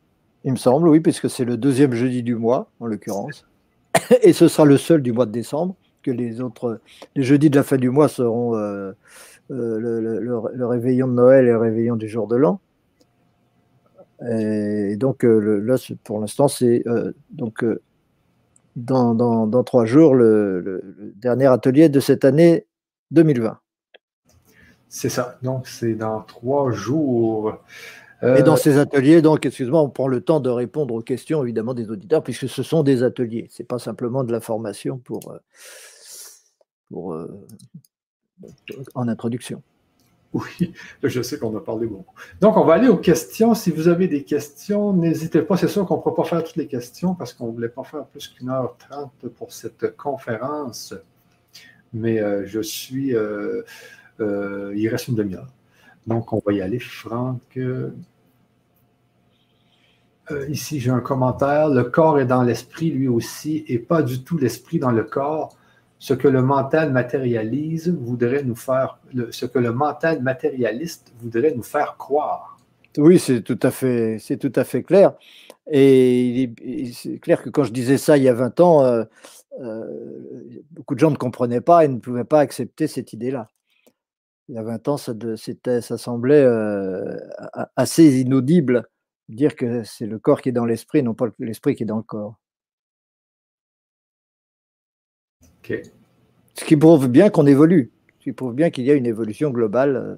il me semble, oui, puisque c'est le deuxième jeudi du mois, en l'occurrence. Et ce sera le seul du mois de décembre, que les autres, les jeudis de la fin du mois seront euh, euh, le, réveillon de Noël et le réveillon du jour de l'an. Et donc euh, là, pour l'instant, c'est euh, donc dans, trois jours le, dernier atelier de cette année 2020. C'est ça. Donc c'est dans trois jours. Et dans ces ateliers, donc, excuse-moi, on prend le temps de répondre aux questions, évidemment, des auditeurs, puisque ce sont des ateliers. Ce n'est pas simplement de la formation pour, pour en introduction. Oui, je sais qu'on a parlé beaucoup. Donc, on va aller aux questions. Si vous avez des questions, n'hésitez pas. C'est sûr qu'on ne pourra pas faire toutes les questions parce qu'on ne voulait pas faire plus qu'une heure trente pour cette conférence. Mais euh, je suis. Euh, euh, il reste une demi-heure. Donc, on va y aller. Franck. ici, j'ai un commentaire. Le corps est dans l'esprit, lui aussi, et pas du tout l'esprit dans le corps ce que le mental matérialise voudrait nous faire, ce que le mental matérialiste voudrait nous faire croire. Oui, c'est tout à fait, c'est tout à fait clair. Et c'est clair que quand je disais ça il y a 20 ans, euh, euh, beaucoup de gens ne comprenaient pas et ne pouvaient pas accepter cette idée-là. Il y a 20 ans, ça, ça semblait euh, assez inaudible dire que c'est le corps qui est dans l'esprit, non pas l'esprit qui est dans le corps. Ce qui prouve bien qu'on évolue, ce qui prouve bien qu'il y a une évolution globale euh,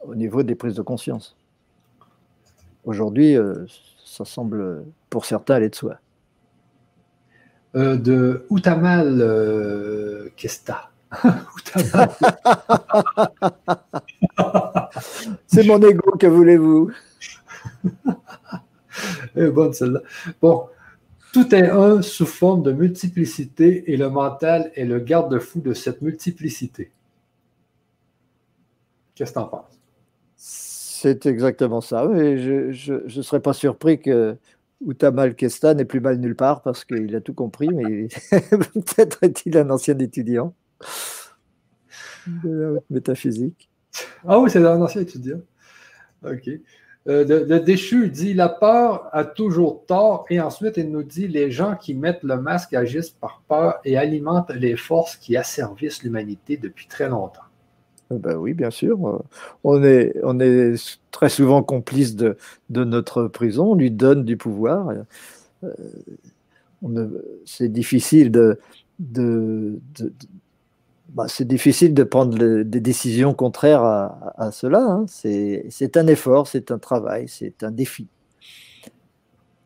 au niveau des prises de conscience. Aujourd'hui, euh, ça semble pour certains aller de soi. Euh, de Outamal Kesta. C'est mon ego, que voulez-vous? Bonne celle-là. Bon, tout est un sous forme de multiplicité et le mental est le garde-fou de cette multiplicité. Qu'est-ce que tu en penses? C'est exactement ça. je ne serais pas surpris que Outamal Kesta n'est plus mal nulle part parce qu'il a tout compris, mais peut-être est-il un ancien étudiant de la haute métaphysique. Ah oui, c'est un ancien étudiant. OK. Euh, de, Déchu dit La peur a toujours tort. Et ensuite, il nous dit Les gens qui mettent le masque agissent par peur et alimentent les forces qui asservissent l'humanité depuis très longtemps. Eh ben oui, bien sûr. On est, on est très souvent complice de, de notre prison. On lui donne du pouvoir. Euh, c'est difficile de, bah, c'est difficile de prendre des décisions contraires à, cela. Hein. C'est un effort, c'est un travail, c'est un défi.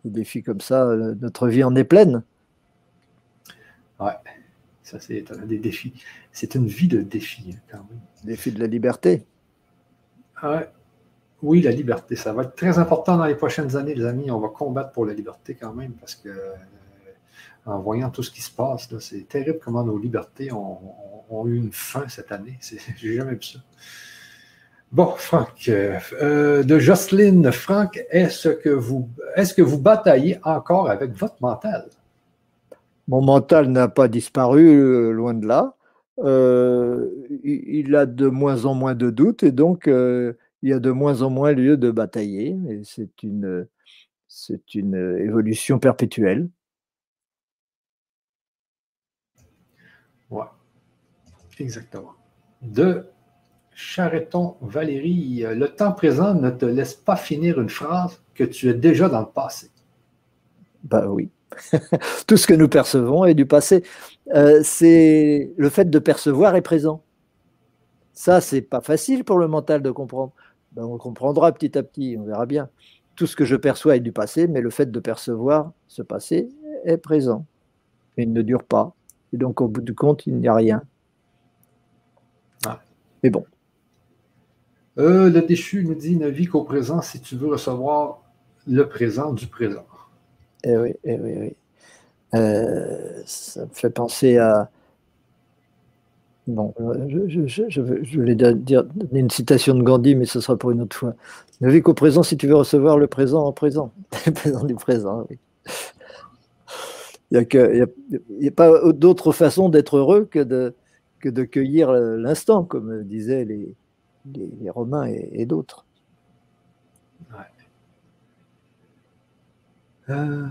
Des défis comme ça, euh, notre vie en est pleine. Ouais, ça c'est un des défis. C'est une vie de défis, quand même. Défi de la liberté. Ouais. Oui, la liberté, ça va être très important dans les prochaines années, les amis. On va combattre pour la liberté quand même, parce que en voyant tout ce qui se passe. C'est terrible comment nos libertés ont, eu une fin cette année. J'ai jamais vu ça. Bon, Franck, euh, de Jocelyne, Franck, est-ce que, vous, est que vous bataillez encore avec votre mental? Mon mental n'a pas disparu, euh, loin de là. Euh, il a de moins en moins de doutes et donc il y a de moins en moins lieu de batailler. C'est une, c'est une évolution perpétuelle. Ouais, exactement. De Chareton Valérie, le temps présent ne te laisse pas finir une phrase que tu es déjà dans le passé. Ben oui. Tout ce que nous percevons est du passé. Euh, c'est le fait de percevoir est présent. Ça, c'est pas facile pour le mental de comprendre. Ben, on comprendra petit à petit, on verra bien. Tout ce que je perçois est du passé, mais le fait de percevoir ce passé est présent. Il ne dure pas. Et donc, au bout du compte, il n'y a rien. Ah. Mais bon. Euh, le déchu nous dit ne vis qu'au présent si tu veux recevoir le présent du présent. Eh oui, eh oui, oui. Euh, ça me fait penser à. Bon, je, je, je, voulais dire une citation de Gandhi, mais ce sera pour une autre fois. Ne vis qu'au présent si tu veux recevoir le présent en présent. le présent du présent, oui. Il n'y a, pas d'autre façon d'être heureux que de, que de cueillir l'instant, comme disaient les, les, Romains et, d'autres. Euh,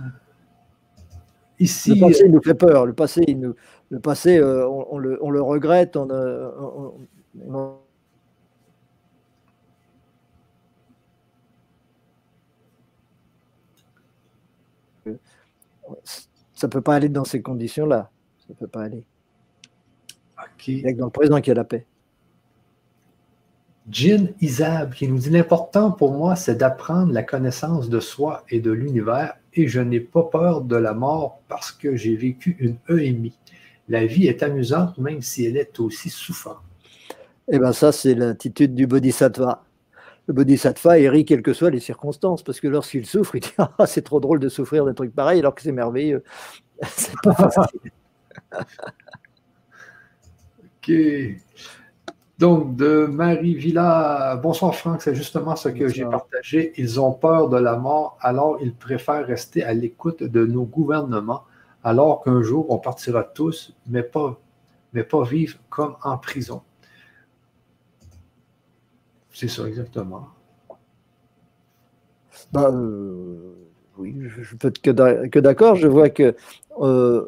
ici, le passé nous fait peur. Le passé, nous, le passé euh, on, le, on, le, regrette. On, on ça ne peut pas aller dans ces conditions-là. Ça ne peut pas aller. Il n'y a que dans le présent qu'il y a la paix. Jin Isab qui nous dit L'important pour moi, c'est d'apprendre la connaissance de soi et de l'univers, et je n'ai pas peur de la mort parce que j'ai vécu une EMI. La vie est amusante, même si elle est aussi souffrante. Eh bien, ça, c'est l'attitude du bodhisattva. Le bodhisattva, rit quelles que soient les circonstances, parce que lorsqu'il souffre, il dit Ah, c'est trop drôle de souffrir d'un truc pareil, alors que c'est merveilleux. c'est pas facile. ok. Donc, de Marie Villa, bonsoir Franck, c'est justement ce que j'ai partagé. Ils ont peur de la mort, alors ils préfèrent rester à l'écoute de nos gouvernements, alors qu'un jour on partira tous, mais pas, mais pas vivre comme en prison. C'est ça, exactement. Bah, euh, oui, je, peux être que d'accord. Je vois que euh,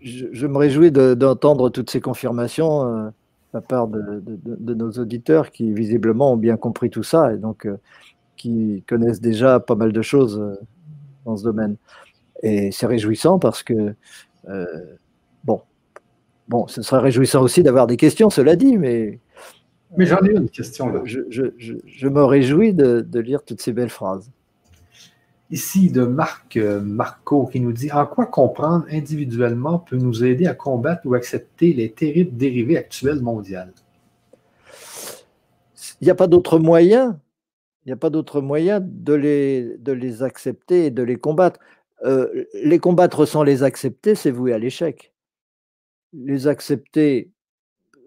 je, me réjouis d'entendre toutes ces confirmations euh, de la part de, nos auditeurs qui visiblement ont bien compris tout ça et donc qui connaissent déjà pas mal de choses dans ce domaine. Et c'est réjouissant parce que bon, bon, ce serait réjouissant aussi d'avoir des questions, cela dit, mais mais j'en ai une question là. Je, me réjouis de, lire toutes ces belles phrases. Ici, de Marc euh, Marco qui nous dit En quoi comprendre individuellement peut nous aider à combattre ou accepter les terribles dérivés actuels mondiales Il n'y a pas d'autre moyen. Il n'y a pas d'autre moyen de les, de les accepter et de les combattre. Euh, les combattre sans les accepter, c'est voué à l'échec. Les accepter,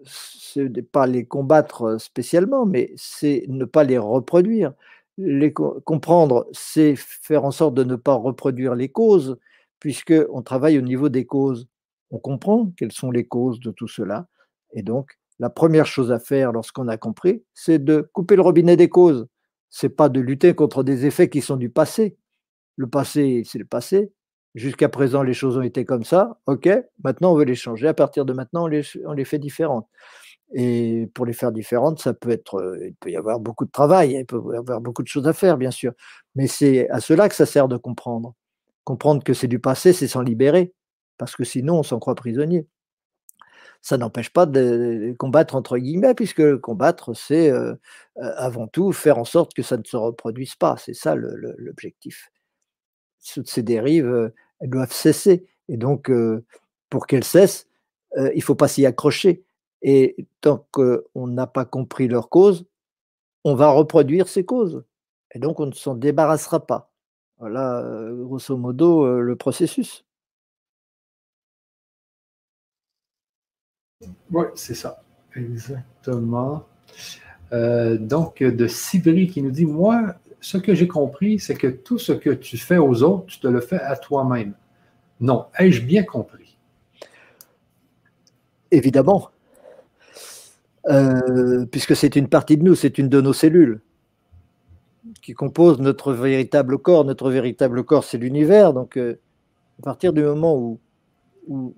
ce n'est pas les combattre spécialement, mais c'est ne pas les reproduire. Les comprendre, c'est faire en sorte de ne pas reproduire les causes, puisqu'on travaille au niveau des causes. On comprend quelles sont les causes de tout cela. Et donc, la première chose à faire lorsqu'on a compris, c'est de couper le robinet des causes. C'est pas de lutter contre des effets qui sont du passé. Le passé, c'est le passé. Jusqu'à présent, les choses ont été comme ça. OK, maintenant, on veut les changer. À partir de maintenant, on les, fait différentes. Et pour les faire différentes, ça peut être, euh, il peut y avoir beaucoup de travail, il peut y avoir beaucoup de choses à faire, bien sûr. Mais c'est à cela que ça sert de comprendre. Comprendre que c'est du passé, c'est s'en libérer, parce que sinon, on s'en croit prisonnier. Ça n'empêche pas de combattre entre guillemets, puisque combattre, c'est euh, euh, avant tout faire en sorte que ça ne se reproduise pas. C'est ça l'objectif. Toutes ces dérives, elles doivent cesser. Et donc, pour qu'elles cessent, il ne faut pas s'y accrocher et tant qu'on n'a pas compris leur cause, on va reproduire ces causes. Et donc on ne s'en débarrassera pas. Voilà, grosso modo, le processus. Oui, c'est ça. Exactement. Euh, donc, de Sibri qui nous dit Moi, ce que j'ai compris, c'est que tout ce que tu fais aux autres, tu te le fais à toi-même. Non, ai-je bien compris? Évidemment. Euh, puisque c'est une partie de nous, c'est une de nos cellules qui compose notre véritable corps. Notre véritable corps, c'est l'univers. Donc, euh, à partir du moment où,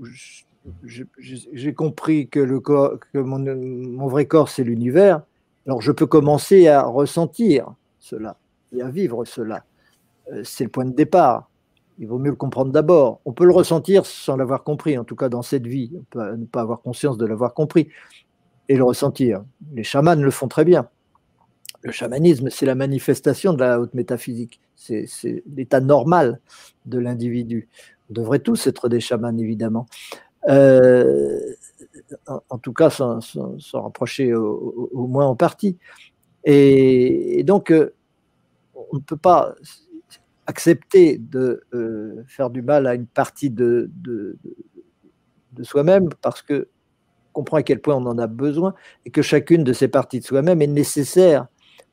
j'ai compris que, mon, vrai corps, c'est l'univers, alors je peux commencer à ressentir cela à vivre cela. Euh, c'est le point de départ. Il vaut mieux le comprendre d'abord. On peut le ressentir sans l'avoir compris, en tout cas dans cette vie. On peut ne pas avoir conscience de l'avoir compris et le ressentir. Les chamans le font très bien. Le chamanisme, c'est la manifestation de la haute métaphysique. C'est l'état normal de l'individu. On devrait tous être des chamans, évidemment. Euh, en, tout cas, s'en rapprocher au, moins en partie. Et, donc, euh, on ne peut pas accepter de euh, faire du mal à une partie de, soi-même parce que comprend à quel point on en a besoin et que chacune de ces parties de soi-même est nécessaire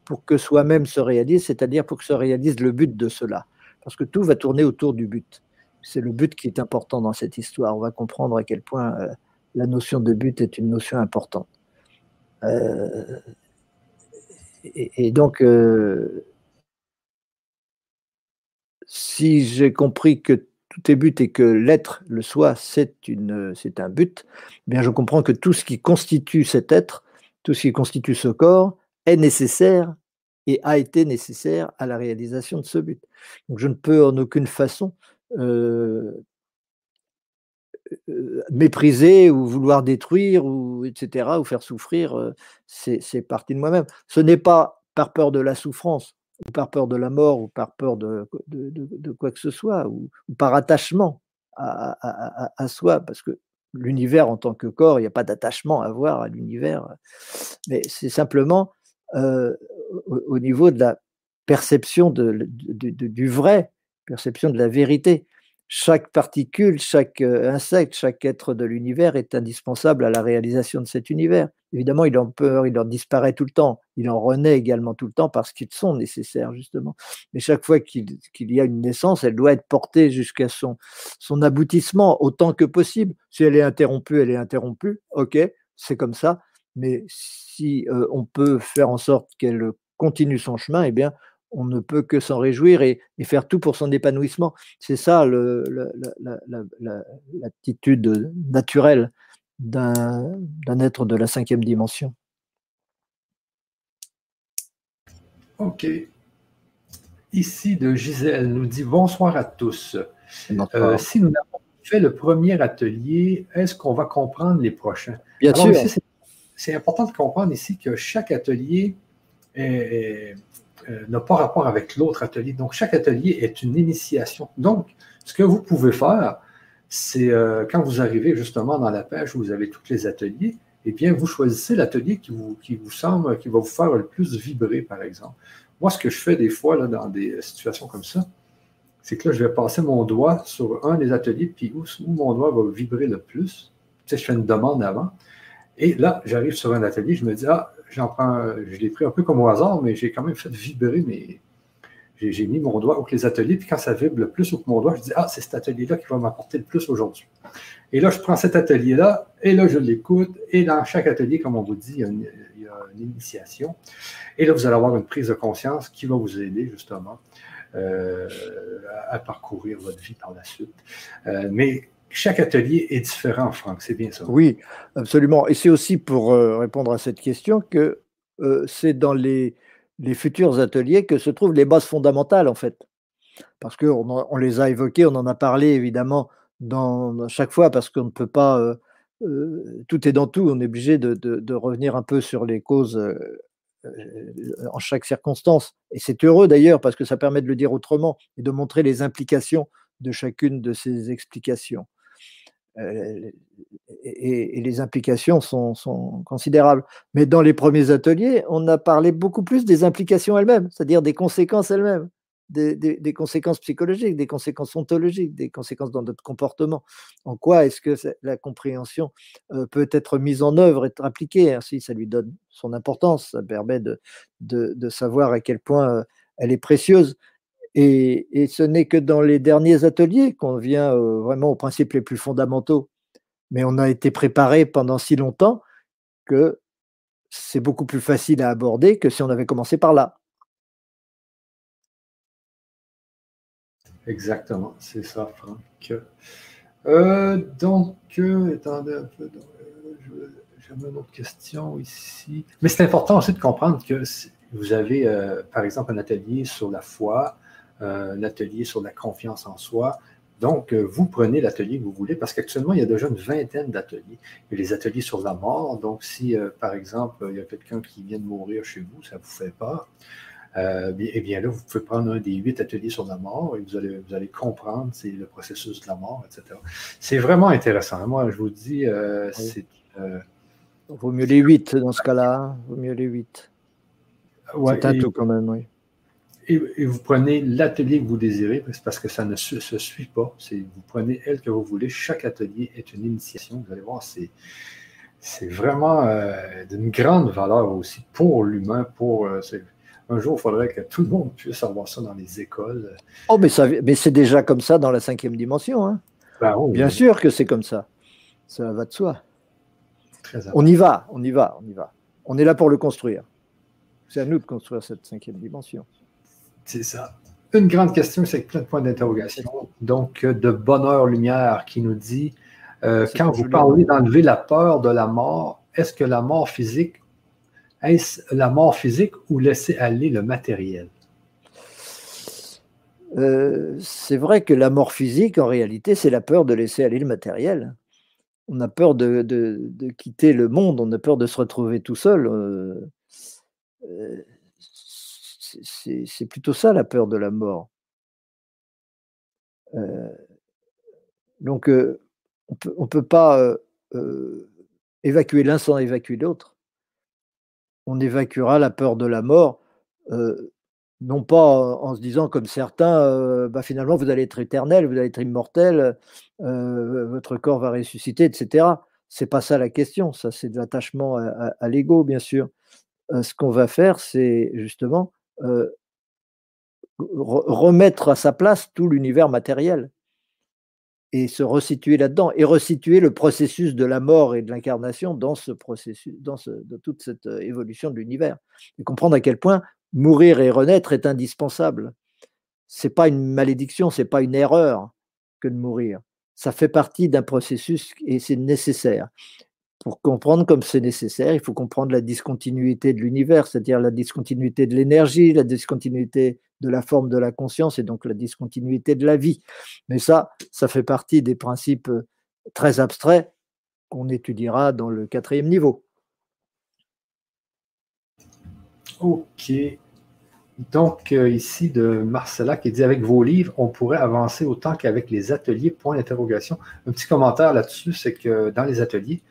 pour que soi-même se réalise, c'est-à-dire pour que se réalise le but de cela. Parce que tout va tourner autour du but. C'est le but qui est important dans cette histoire. On va comprendre à quel point euh, la notion de but est une notion importante. Euh, et, donc, si j'ai compris que tout est but et que l'être, le soi, c'est un but, bien je comprends que tout ce qui constitue cet être, tout ce qui constitue ce corps, est nécessaire et a été nécessaire à la réalisation de ce but. Donc je ne peux en aucune façon euh, euh, mépriser ou vouloir détruire ou etc. ou faire souffrir euh, ces, ces parties de moi-même. Ce n'est pas par peur de la souffrance ou par peur de la mort, ou par peur de, quoi que ce soit, ou, par attachement à, soi, parce que l'univers en tant que corps, il n'y a pas d'attachement à avoir à l'univers, mais c'est simplement euh, au, niveau de la perception du vrai, perception de la vérité chaque particule, chaque euh, insecte, chaque être de l'univers est indispensable à la réalisation de cet univers. Évidemment, il en peur, il en disparaît tout le temps, il en renaît également tout le temps parce qu'ils sont nécessaires, justement. Mais chaque fois qu'il y a une naissance, elle doit être portée jusqu'à son, aboutissement autant que possible. Si elle est interrompue, elle est interrompue, ok, c'est comme ça. Mais si euh, on peut faire en sorte qu'elle continue son chemin, eh bien, on ne peut que s'en réjouir et, faire tout pour son épanouissement. C'est ça l'attitude naturelle d'un être de la cinquième dimension. Ok. Ici de Gisèle nous dit bonsoir à tous. Euh, si nous avons fait le premier atelier, est-ce qu'on va comprendre les prochains? Bien sûr. C'est important de comprendre ici que chaque atelier est euh, n'a pas rapport avec l'autre atelier. Donc, chaque atelier est une initiation. Donc, ce que vous pouvez faire, c'est euh, quand vous arrivez justement dans la page où vous avez tous les ateliers, eh bien, vous choisissez l'atelier qui vous, semble, qui va vous faire le plus vibrer, par exemple. Moi, ce que je fais des fois là, dans des situations comme ça, c'est que là, je vais passer mon doigt sur un des ateliers, puis où, mon doigt va vibrer le plus. Tu sais, je fais une demande avant. Et là, j'arrive sur un atelier, je me dis, ah, prends, je l'ai pris un peu comme au hasard, mais j'ai quand même fait vibrer mes. J'ai mis mon doigt avec les ateliers, puis quand ça vibre le plus avec mon doigt, je dis, ah, c'est cet atelier-là qui va m'apporter le plus aujourd'hui. Et là, je prends cet atelier-là, et là, je l'écoute, et dans chaque atelier, comme on vous dit, il y a une, initiation. Et là, vous allez avoir une prise de conscience qui va vous aider, justement, euh, à parcourir votre vie par la suite. Euh, mais chaque atelier est différent, Franck, c'est bien ça. Oui, absolument. Et c'est aussi pour euh, répondre à cette question que euh, c'est dans les, futurs ateliers que se trouvent les bases fondamentales, en fait. Parce qu'on on les a évoquées, on en a parlé évidemment dans, chaque fois, parce qu'on ne peut pas. Euh, tout est dans tout, on est obligé de, de, revenir un peu sur les causes en chaque circonstance. Et c'est heureux d'ailleurs, parce que ça permet de le dire autrement et de montrer les implications de chacune de ces explications. Euh, et, les implications sont, considérables. Mais dans les premiers ateliers, on a parlé beaucoup plus des implications elles-mêmes, c'est-à-dire des conséquences elles-mêmes, des, conséquences psychologiques, des conséquences ontologiques, des conséquences dans notre comportement. En quoi est-ce que la compréhension euh, peut être mise en œuvre, être appliquée? Ainsi, ça lui donne son importance, ça permet de, savoir à quel point euh, elle est précieuse. Et, ce n'est que dans les derniers ateliers qu'on vient euh, vraiment aux principes les plus fondamentaux. Mais on a été préparé pendant si longtemps que c'est beaucoup plus facile à aborder que si on avait commencé par là. Exactement, c'est ça, Franck. Euh, donc, euh, attendez un peu. J'ai une autre question ici. Mais c'est important aussi de comprendre que vous avez, par exemple, un atelier sur la foi, un atelier sur la confiance en soi. Donc, euh, vous prenez l'atelier que vous voulez, parce qu'actuellement, il y a déjà une vingtaine d'ateliers. Il y a les ateliers sur la mort. Donc, si, euh, par exemple, il y a quelqu'un qui vient de mourir chez vous, ça ne vous fait pas, euh, eh bien là, vous pouvez prendre un des huit ateliers sur la mort et vous allez, vous allez comprendre c'est le processus de la mort, etc. C'est vraiment intéressant. Moi, je vous dis, c'est. Vaut mieux les huit dans ce cas-là. Hein. Vaut mieux les huit. Ouais, c'est un tout quand même, oui et, vous prenez l'atelier que vous désirez, parce que ça ne se, suit pas. Vous prenez elle que vous voulez. Chaque atelier est une initiation. Vous allez voir, c'est, vraiment euh, d'une grande valeur aussi pour l'humain. Pour, euh, un jour, il faudrait que tout le monde puisse avoir ça dans les écoles. Oh, mais, ça, mais c'est déjà comme ça dans la cinquième dimension. Hein. Ben Bien sûr que c'est comme ça. Ça va de soi. on y va, on y va, on y va. On est là pour le construire. C'est à nous de construire cette cinquième dimension. C'est ça. Une grande question, c'est plein de points d'interrogation. Donc, euh, de Bonheur Lumière qui nous dit euh, quand vous parlez d'enlever la peur de la mort, est-ce que la mort physique, est-ce la mort physique ou laisser aller le matériel? Euh, c'est vrai que la mort physique, en réalité, c'est la peur de laisser aller le matériel. On a peur de, quitter le monde, on a peur de se retrouver tout seul c'est plutôt ça la peur de la mort. Euh, donc, euh, on ne peut pas euh, évacuer l'un sans évacuer l'autre. On évacuera la peur de la mort, non pas en, se disant comme certains, bah, finalement vous allez être éternel, vous allez être immortel, votre corps va ressusciter, etc. C'est pas ça la question, ça c'est de l'attachement à l'ego, bien sûr. ce qu'on va faire, c'est justement euh, remettre à sa place tout l'univers matériel et se resituer là-dedans et resituer le processus de la mort et de l'incarnation dans ce processus, dans, toute cette euh, évolution de l'univers et comprendre à quel point mourir et renaître est indispensable. C'est pas une malédiction, c'est pas une erreur que de mourir. Ça fait partie d'un processus et c'est nécessaire pour comprendre comme c'est nécessaire, il faut comprendre la discontinuité de l'univers, c'est-à-dire la discontinuité de l'énergie, la discontinuité de la forme de la conscience et donc la discontinuité de la vie. Mais ça, ça fait partie des principes euh, très abstraits qu'on étudiera dans le quatrième niveau. Ok. Donc, euh, ici de Marcella qui dit avec vos livres, on pourrait avancer autant qu'avec les ateliers, point d'interrogation. Un petit commentaire là-dessus, c'est que dans les ateliers,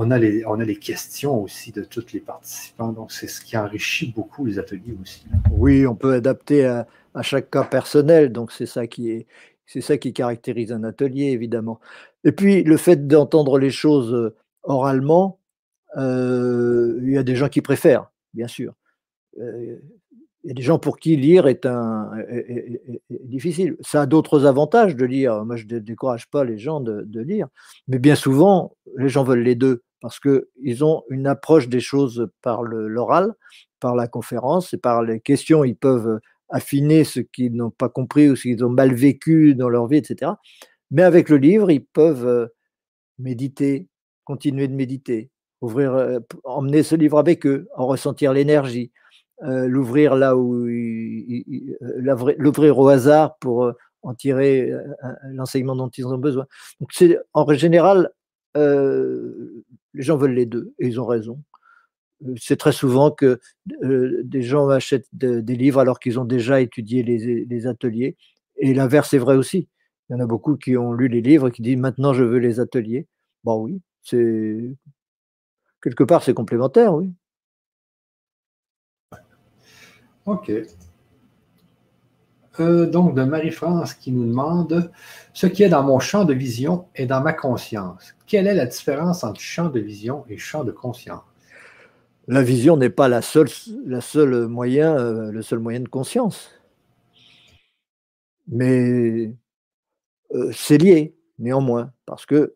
on a, les, on a les questions aussi de tous les participants. Donc, c'est ce qui enrichit beaucoup les ateliers aussi. Oui, on peut adapter à, chaque cas personnel. Donc, c'est ça qui est. C'est ça qui caractérise un atelier, évidemment. Et puis, le fait d'entendre les choses euh, oralement, il y a des gens qui préfèrent, bien sûr. il y a des gens pour qui lire est, un, difficile. Ça a d'autres avantages de lire. Moi, je ne décourage pas les gens de, de, lire. Mais bien souvent, les gens veulent les deux parce qu'ils ont une approche des choses par l'oral, par la conférence et par les questions. Ils peuvent affiner ce qu'ils n'ont pas compris ou ce qu'ils ont mal vécu dans leur vie, etc. Mais avec le livre, ils peuvent euh, méditer, continuer de méditer, ouvrir, euh, emmener ce livre avec eux, en ressentir l'énergie, euh, l'ouvrir là où l'ouvrir au hasard pour en tirer l'enseignement dont ils ont besoin. Donc en général les gens veulent les deux et ils ont raison. C'est très souvent que des gens achètent des livres alors qu'ils ont déjà étudié les, ateliers. Et l'inverse est vrai aussi. Il y en a beaucoup qui ont lu les livres et qui disent maintenant je veux les ateliers. Bon oui, c'est quelque part c'est complémentaire, oui. Ok. Euh, donc, de Marie-France qui nous demande Ce qui est dans mon champ de vision est dans ma conscience. Quelle est la différence entre champ de vision et champ de conscience? La vision n'est pas euh, le seul moyen de conscience. Mais euh, c'est lié, néanmoins, parce que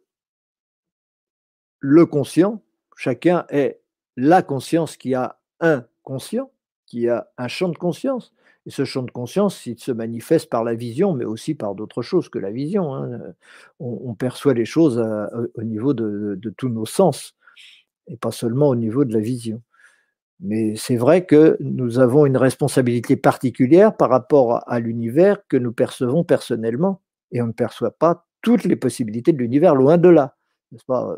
le conscient, chacun est la conscience qui a un conscient, qui a un champ de conscience. Et ce champ de conscience, il se manifeste par la vision, mais aussi par d'autres choses que la vision. Hein. On, perçoit les choses au niveau de, tous nos sens, et pas seulement au niveau de la vision. Mais c'est vrai que nous avons une responsabilité particulière par rapport à, l'univers que nous percevons personnellement, et on ne perçoit pas toutes les possibilités de l'univers, loin de là. N'est-ce pas?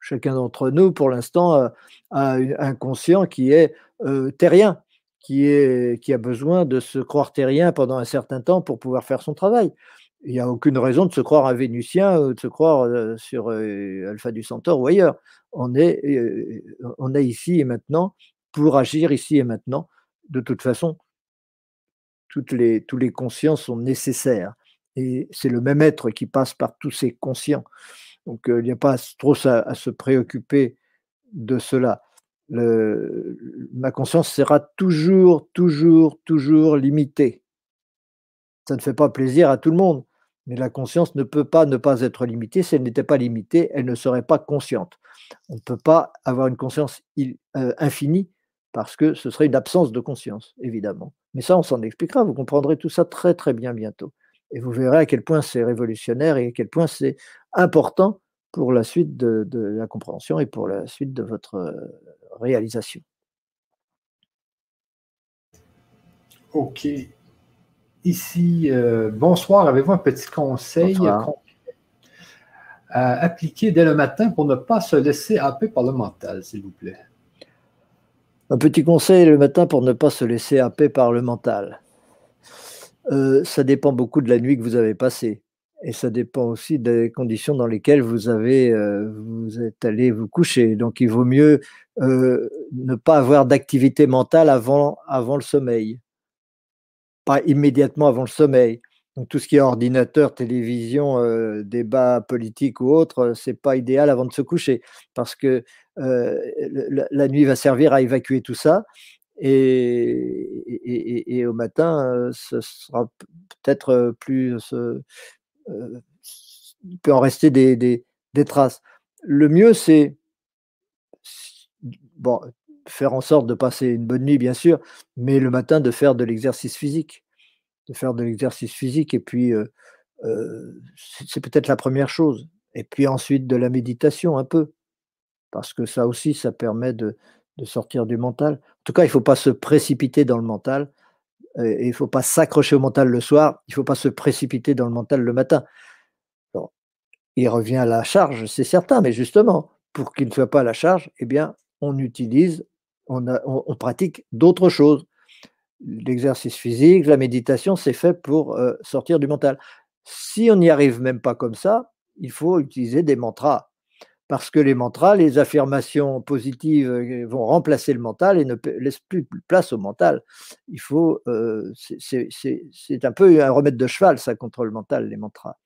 Chacun d'entre nous, pour l'instant, a un conscient qui est euh, terrien qui, est, qui a besoin de se croire terrien pendant un certain temps pour pouvoir faire son travail. Il n'y a aucune raison de se croire un Vénusien ou de se croire euh, sur euh, Alpha du Centaure ou ailleurs. On est, euh, on est ici et maintenant pour agir ici et maintenant. De toute façon, toutes les, tous les conscients sont nécessaires. Et c'est le même être qui passe par tous ces conscients. Donc il n'y a pas trop à se préoccuper de cela ma conscience sera toujours, toujours, toujours limitée. Ça ne fait pas plaisir à tout le monde, mais la conscience ne peut pas ne pas être limitée. Si elle n'était pas limitée, elle ne serait pas consciente. On ne peut pas avoir une conscience euh, infinie parce que ce serait une absence de conscience, évidemment. Mais ça, on s'en expliquera. Vous comprendrez tout ça très, très bien bientôt. Et vous verrez à quel point c'est révolutionnaire et à quel point c'est important pour la suite de, la compréhension et pour la suite de votre réalisation. OK. Ici, euh, bonsoir. Avez-vous un petit conseil à appliquer dès le matin pour ne pas se laisser happer par le mental, s'il vous plaît? Un petit conseil le matin pour ne pas se laisser happer par le mental. Euh, ça dépend beaucoup de la nuit que vous avez passée. Et ça dépend aussi des conditions dans lesquelles vous avez euh, vous êtes allé vous coucher. Donc il vaut mieux euh, ne pas avoir d'activité mentale avant, avant le sommeil, pas immédiatement avant le sommeil. Donc tout ce qui est ordinateur, télévision, euh, débat politique ou autre, c'est pas idéal avant de se coucher parce que la, nuit va servir à évacuer tout ça et, et au matin, ce sera peut-être plus il peut en rester des traces. Le mieux, c'est bon, faire en sorte de passer une bonne nuit, bien sûr, mais le matin, de faire de l'exercice physique. De faire de l'exercice physique, et puis euh, euh, c'est peut-être la première chose. Et puis ensuite, de la méditation un peu, parce que ça aussi, ça permet de, de sortir du mental. En tout cas, il ne faut pas se précipiter dans le mental il ne faut pas s'accrocher au mental le soir, il ne faut pas se précipiter dans le mental le matin. il revient à la charge, c'est certain, mais justement, pour qu'il ne soit pas à la charge, eh bien, on utilise, on, on, pratique d'autres choses. L'exercice physique, la méditation, c'est fait pour euh, sortir du mental. Si on n'y arrive même pas comme ça, il faut utiliser des mantras parce que les mantras, les affirmations positives euh, vont remplacer le mental et ne laissent plus place au mental. Il faut, euh, c'est un peu un remède de cheval, ça, contre le mental, les mantras.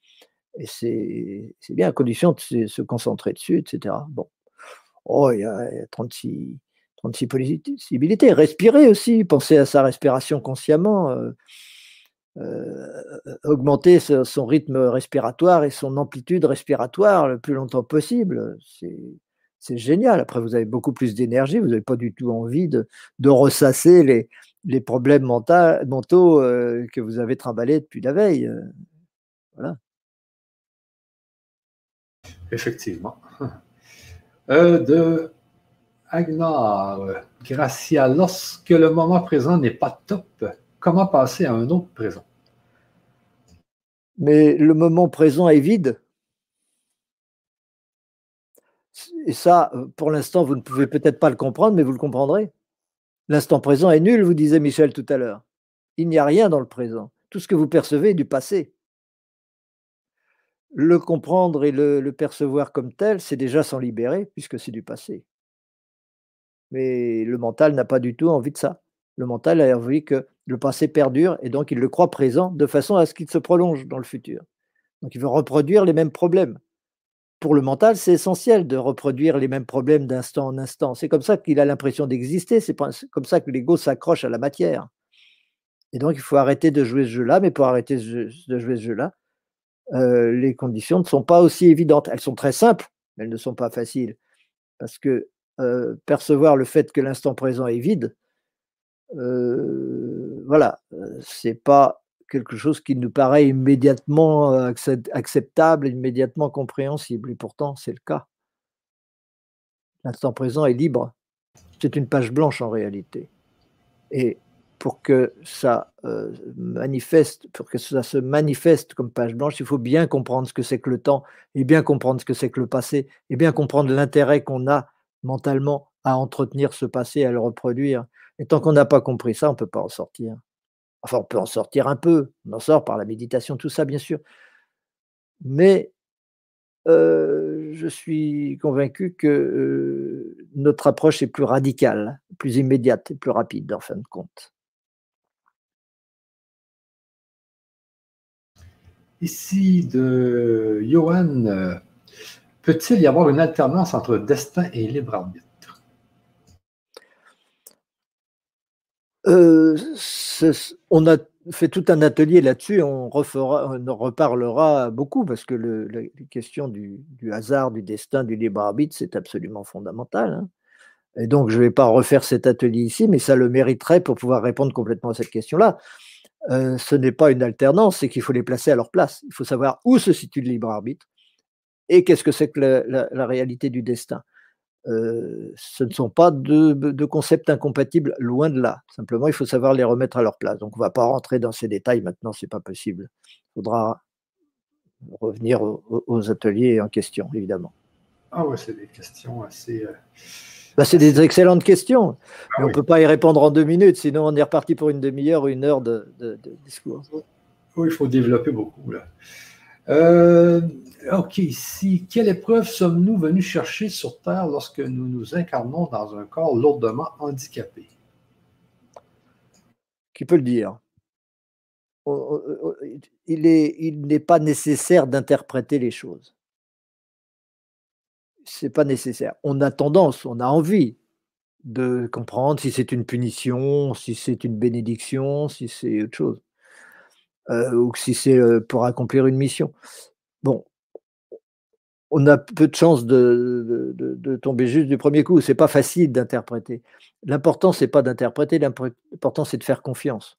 Et c'est bien à condition de se concentrer dessus, etc. Bon, Oh, il y a 36, 36 possibilités. Respirer aussi, penser à sa respiration consciemment, euh, euh, augmenter son rythme respiratoire et son amplitude respiratoire le plus longtemps possible. C'est génial. Après, vous avez beaucoup plus d'énergie, vous n'avez pas du tout envie de, ressasser les, problèmes mentaux euh, que vous avez trimballés depuis la veille. Voilà. Effectivement. Euh, de Agnar, Gracia, lorsque le moment présent n'est pas top, comment passer à un autre présent? Mais le moment présent est vide. Et ça, pour l'instant, vous ne pouvez peut-être pas le comprendre, mais vous le comprendrez. L'instant présent est nul, vous disait Michel tout à l'heure. Il n'y a rien dans le présent. Tout ce que vous percevez est du passé le comprendre et le, percevoir comme tel, c'est déjà s'en libérer, puisque c'est du passé. Mais le mental n'a pas du tout envie de ça. Le mental a envie que le passé perdure et donc il le croit présent de façon à ce qu'il se prolonge dans le futur. Donc il veut reproduire les mêmes problèmes. Pour le mental, c'est essentiel de reproduire les mêmes problèmes d'instant en instant. C'est comme ça qu'il a l'impression d'exister, c'est comme ça que l'ego s'accroche à la matière. Et donc il faut arrêter de jouer ce jeu-là, mais pour arrêter de jouer ce jeu-là, euh, les conditions ne sont pas aussi évidentes. Elles sont très simples, mais elles ne sont pas faciles. Parce que euh, percevoir le fait que l'instant présent est vide, euh, voilà, c'est pas quelque chose qui nous paraît immédiatement acceptable, immédiatement compréhensible. Et pourtant, c'est le cas. L'instant présent est libre. C'est une page blanche en réalité. Et pour que ça euh, pour que ça se manifeste comme page blanche, il faut bien comprendre ce que c'est que le temps, et bien comprendre ce que c'est que le passé, et bien comprendre l'intérêt qu'on a mentalement à entretenir ce passé, à le reproduire. Et tant qu'on n'a pas compris ça, on ne peut pas en sortir. Enfin, on peut en sortir un peu, on en sort par la méditation, tout ça, bien sûr. Mais euh, je suis convaincu que euh, notre approche est plus radicale, plus immédiate et plus rapide, en fin de compte. Ici de Johan, peut-il y avoir une alternance entre destin et libre arbitre? Euh, on a fait tout un atelier là-dessus, on, on en reparlera beaucoup parce que la, question du, hasard, du destin, du libre arbitre, c'est absolument fondamental. Hein. Et donc, je ne vais pas refaire cet atelier ici, mais ça le mériterait pour pouvoir répondre complètement à cette question-là. Euh, ce n'est pas une alternance, c'est qu'il faut les placer à leur place. Il faut savoir où se situe le libre arbitre et qu'est-ce que c'est que la, réalité du destin. Euh, ce ne sont pas deux, concepts incompatibles, loin de là. Simplement, il faut savoir les remettre à leur place. Donc, on ne va pas rentrer dans ces détails maintenant, ce n'est pas possible. Il faudra revenir aux, ateliers en question, évidemment. Ah ouais, c'est des questions assez. Euh, bah, c'est des excellentes questions. Ah on ne peut pas y répondre en deux minutes, sinon on est reparti pour une demi-heure ou une heure de, discours. Oui, il faut développer beaucoup. Là. Euh, ok, ici, quelle épreuve sommes-nous venus chercher sur Terre lorsque nous nous incarnons dans un corps lourdement handicapé? Qui peut le dire? Il n'est pas nécessaire d'interpréter les choses c'est pas nécessaire. On a tendance, on a envie de comprendre si c'est une punition, si c'est une bénédiction, si c'est autre chose, ou si c'est euh, pour accomplir une mission. Bon, on a peu de chances de, de, tomber juste du premier coup. C'est pas facile d'interpréter. L'important, c'est pas d'interpréter, l'important, c'est de faire confiance.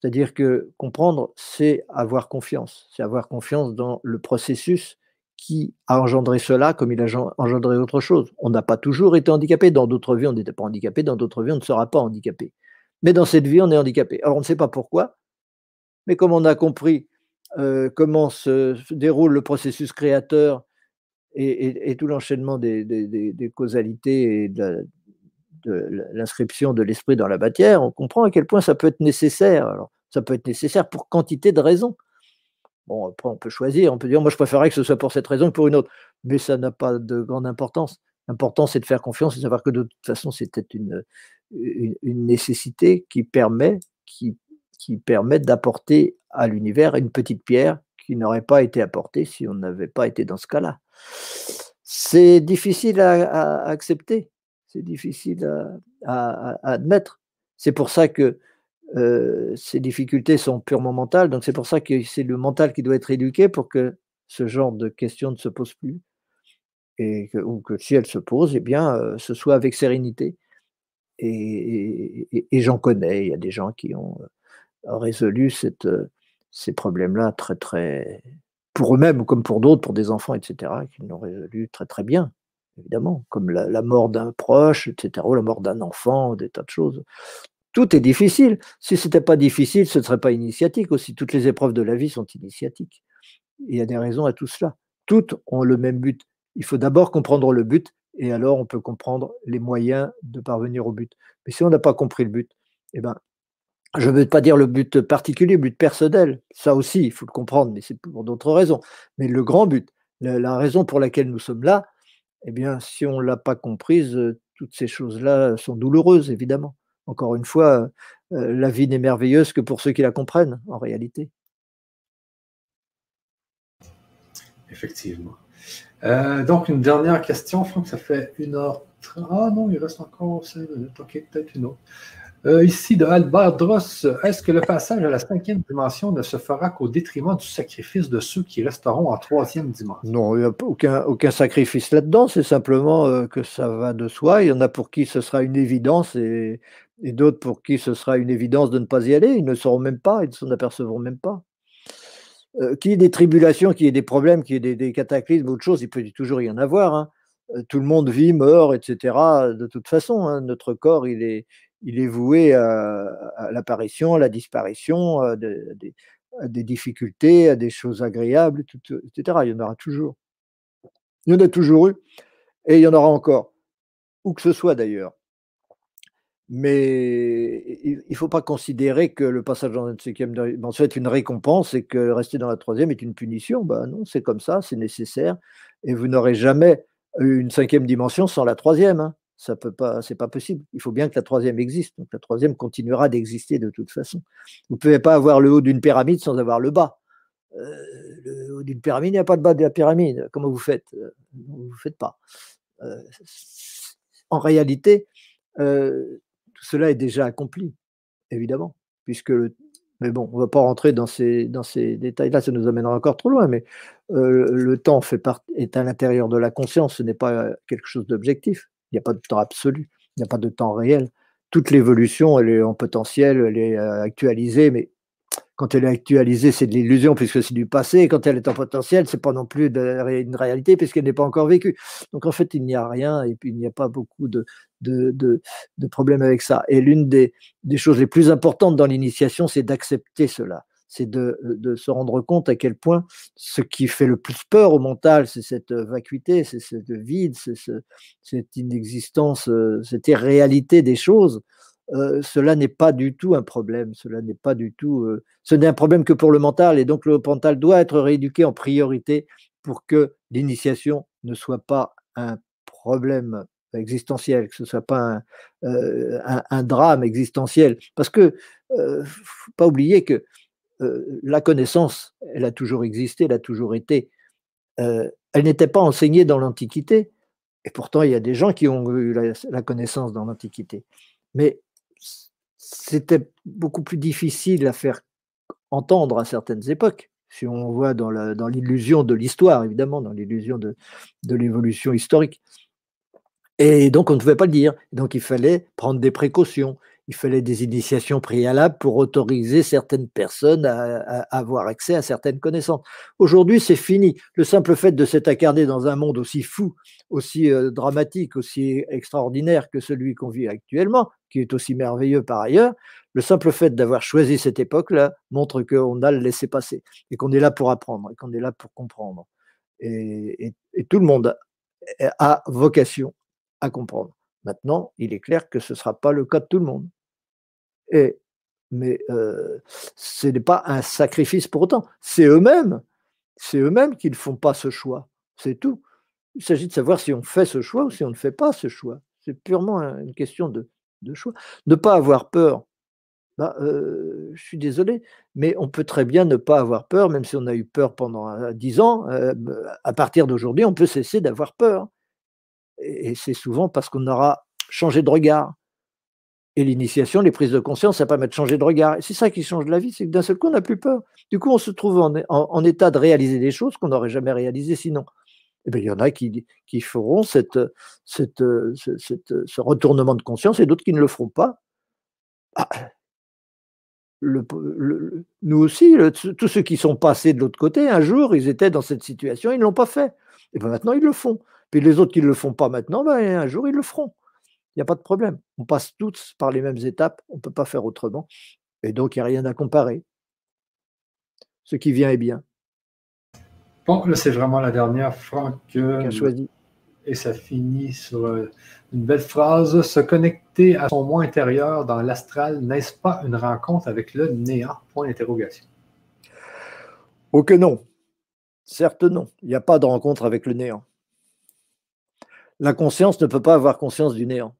C'est-à-dire que comprendre, c'est avoir confiance. C'est avoir confiance dans le processus qui a engendré cela comme il a engendré autre chose. On n'a pas toujours été handicapé. Dans d'autres vies, on n'était pas handicapé. Dans d'autres vies, on ne sera pas handicapé. Mais dans cette vie, on est handicapé. Alors, on ne sait pas pourquoi, mais comme on a compris euh, comment se, déroule le processus créateur et, tout l'enchaînement des, causalités et de, l'inscription de l'esprit dans la matière, on comprend à quel point ça peut être nécessaire. Alors, ça peut être nécessaire pour quantité de raisons. Bon, après, on peut choisir, on peut dire, moi, je préférerais que ce soit pour cette raison que pour une autre, mais ça n'a pas de grande importance. L'important, c'est de faire confiance et de savoir que de toute façon, c'était une, une, nécessité qui permet, qui, qui permet d'apporter à l'univers une petite pierre qui n'aurait pas été apportée si on n'avait pas été dans ce cas-là. c'est difficile à, accepter, c'est difficile à, admettre. C'est pour ça que euh, ces difficultés sont purement mentales, donc c'est pour ça que c'est le mental qui doit être éduqué pour que ce genre de questions ne se pose plus. Et que, ou que si elles se posent, eh bien, euh, ce soit avec sérénité. Et, j'en connais, il y a des gens qui ont euh, résolu cette, ces problèmes-là très, très, pour eux-mêmes comme pour d'autres, pour des enfants, etc., qui l'ont résolu très très bien, évidemment, comme la, mort d'un proche, etc., ou la mort d'un enfant, des tas de choses. Tout est difficile. Si ce n'était pas difficile, ce ne serait pas initiatique aussi. Toutes les épreuves de la vie sont initiatiques. Il y a des raisons à tout cela. Toutes ont le même but. Il faut d'abord comprendre le but et alors on peut comprendre les moyens de parvenir au but. Mais si on n'a pas compris le but, eh ben, je ne veux pas dire le but particulier, le but personnel, ça aussi, il faut le comprendre, mais c'est pour d'autres raisons. Mais le grand but, la, raison pour laquelle nous sommes là, eh bien, si on ne l'a pas comprise, euh, toutes ces choses-là sont douloureuses, évidemment. Encore une fois, euh, la vie n'est merveilleuse que pour ceux qui la comprennent, en réalité. Effectivement. Euh, donc, une dernière question, Franck, ça fait une heure. Ah non, il reste encore cinq minutes. Ok, peut-être une autre. Euh, ici, de Albert Dross, est-ce que le passage à la cinquième dimension ne se fera qu'au détriment du sacrifice de ceux qui resteront en troisième dimension? Non, il n'y a aucun, aucun sacrifice là-dedans, c'est simplement euh, que ça va de soi. Il y en a pour qui ce sera une évidence et, d'autres pour qui ce sera une évidence de ne pas y aller. Ils ne sauront même pas, ils ne s'en apercevront même pas. Euh, qu'il y ait des tribulations, qu'il y ait des problèmes, qu'il y ait des, cataclysmes, autre chose, il peut toujours y en avoir. Hein. Tout le monde vit, meurt, etc. De toute façon, hein. notre corps, il est, il est voué à, l'apparition, à la disparition, à des, difficultés, à des choses agréables, etc. Il y en aura toujours. Il y en a toujours eu, et il y en aura encore, où que ce soit d'ailleurs. Mais il ne faut pas considérer que le passage dans une cinquième dimension est une récompense et que rester dans la troisième est une punition. Ben non, c'est comme ça, c'est nécessaire. Et vous n'aurez jamais une cinquième dimension sans la troisième. Hein ça peut pas, c'est pas possible. Il faut bien que la troisième existe. Donc la troisième continuera d'exister de toute façon. Vous ne pouvez pas avoir le haut d'une pyramide sans avoir le bas. Euh, le haut d'une pyramide, il n'y a pas de bas de la pyramide. Comment vous faites? Euh, Vous ne faites pas. Euh, en réalité, tout cela est déjà accompli, évidemment, puisque mais bon, on ne va pas rentrer dans ces, dans ces détails-là, ça nous amènera encore trop loin, mais le temps fait part, est à l'intérieur de la conscience, ce n'est pas quelque chose d'objectif. Il n'y a pas de temps absolu, il n'y a pas de temps réel. Toute l'évolution, elle est en potentiel, elle est euh, actualisée, mais quand elle est actualisée, c'est de l'illusion puisque c'est du passé. quand elle est en potentiel, c'est pas non plus une réalité puisqu'elle n'est pas encore vécue. Donc en fait, il n'y a rien et puis il n'y a pas beaucoup de, de, de, problèmes avec ça. Et l'une des, des choses les plus importantes dans l'initiation, c'est d'accepter cela c'est de, se rendre compte à quel point ce qui fait le plus peur au mental, c'est cette vacuité, c'est ce vide, c'est cette inexistence, euh, cette irréalité des choses. Euh, cela n'est pas du tout un problème. Cela n'est pas du tout. Euh, ce n'est un problème que pour le mental, et donc le mental doit être rééduqué en priorité pour que l'initiation ne soit pas un problème existentiel, que ce ne soit pas un, drame existentiel. Parce que, faut pas oublier que euh, la connaissance, elle a toujours existé, elle a toujours été. Euh, elle n'était pas enseignée dans l'Antiquité, et pourtant il y a des gens qui ont eu la, connaissance dans l'Antiquité. Mais c'était beaucoup plus difficile à faire entendre à certaines époques, si on voit dans l'illusion de l'histoire, évidemment, dans l'illusion de, de l'évolution historique. Et donc on ne pouvait pas le dire. Donc il fallait prendre des précautions il fallait des initiations préalables pour autoriser certaines personnes à, avoir accès à certaines connaissances. Aujourd'hui, c'est fini. Le simple fait de s'être incarné dans un monde aussi fou, aussi euh, dramatique, aussi extraordinaire que celui qu'on vit actuellement, qui est aussi merveilleux par ailleurs, le simple fait d'avoir choisi cette époque-là montre qu'on a le laissé passer et qu'on est là pour apprendre et qu'on est là pour comprendre. et tout le monde a vocation à comprendre. Maintenant, il est clair que ce ne sera pas le cas de tout le monde. Et, mais ce n'est pas un sacrifice pour autant. C'est eux-mêmes, c'est eux-mêmes qui ne font pas ce choix. C'est tout. Il s'agit de savoir si on fait ce choix ou si on ne fait pas ce choix. C'est purement une question de, choix. Ne pas avoir peur bah, euh, je suis désolé, mais on peut très bien ne pas avoir peur, même si on a eu peur pendant dix ans. à partir d'aujourd'hui, on peut cesser d'avoir peur. Et, c'est souvent parce qu'on aura changé de regard. Et l'initiation, les prises de conscience, ça permet de changer de regard. Et c'est ça qui change la vie, c'est que d'un seul coup, on n'a plus peur. Du coup, on se trouve en, état de réaliser des choses qu'on n'aurait jamais réalisées sinon. Eh bien, il y en a qui, feront ce retournement de conscience et d'autres qui ne le feront pas. Ah, nous aussi, tous ceux qui sont passés de l'autre côté, un jour, ils étaient dans cette situation, ils ne l'ont pas fait. Et bien maintenant, ils le font. Puis les autres qui ne le font pas maintenant, ben, un jour, ils le feront. Il n'y a pas de problème. On passe tous par les mêmes étapes, on ne peut pas faire autrement. Et donc, il n'y a rien à comparer. Ce qui vient est bien. Bon, là, c'est vraiment la dernière, Franck. Euh, choisi. Et ça finit sur euh, une belle phrase. Se connecter à son moi intérieur dans l'astral, n'est-ce pas une rencontre avec le néant? Point d'interrogation. Oh que non. Certes non. Il n'y a pas de rencontre avec le néant. La conscience ne peut pas avoir conscience du néant.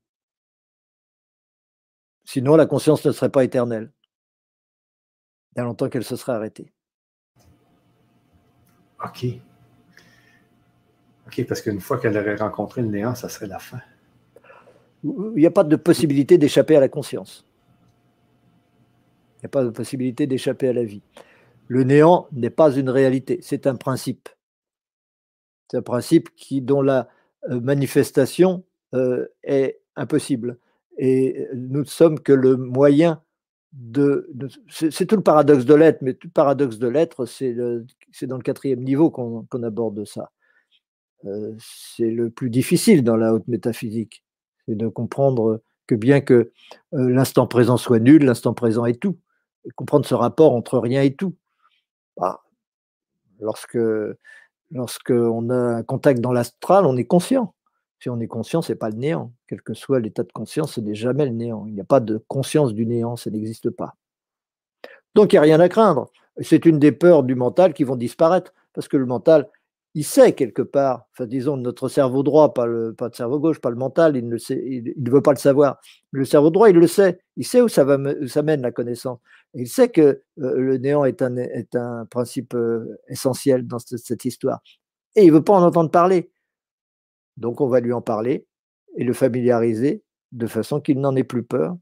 Sinon, la conscience ne serait pas éternelle. Il y a longtemps qu'elle se serait arrêtée. OK. OK, parce qu'une fois qu'elle aurait rencontré le néant, ça serait la fin. Il n'y a pas de possibilité d'échapper à la conscience. Il n'y a pas de possibilité d'échapper à la vie. Le néant n'est pas une réalité, c'est un principe. C'est un principe qui, dont la manifestation euh, est impossible. Et nous ne sommes que le moyen de. c'est tout le paradoxe de l'être, mais tout le paradoxe de l'être, c'est dans le quatrième niveau qu'on aborde ça. Euh, c'est le plus difficile dans la haute métaphysique, c'est de comprendre que bien que l'instant présent soit nul, l'instant présent est tout, et comprendre ce rapport entre rien et tout. Bah, lorsque lorsqu'on a un contact dans l'astral, on est conscient. Si on est conscient, ce n'est pas le néant. Quel que soit l'état de conscience, ce n'est jamais le néant. Il n'y a pas de conscience du néant, ça n'existe pas. Donc il n'y a rien à craindre. C'est une des peurs du mental qui vont disparaître, parce que le mental, il sait quelque part, disons notre cerveau droit, pas le, pas cerveau gauche, pas le mental, il ne, sait, il, ne veut pas le savoir. Le cerveau droit, il le sait, il sait où ça, va, ça mène la connaissance. Il sait que euh, le néant est un, est un principe euh, essentiel dans cette, cette, histoire. Et il veut pas en entendre parler. Donc on va lui en parler et le familiariser de façon qu'il n'en ait plus peur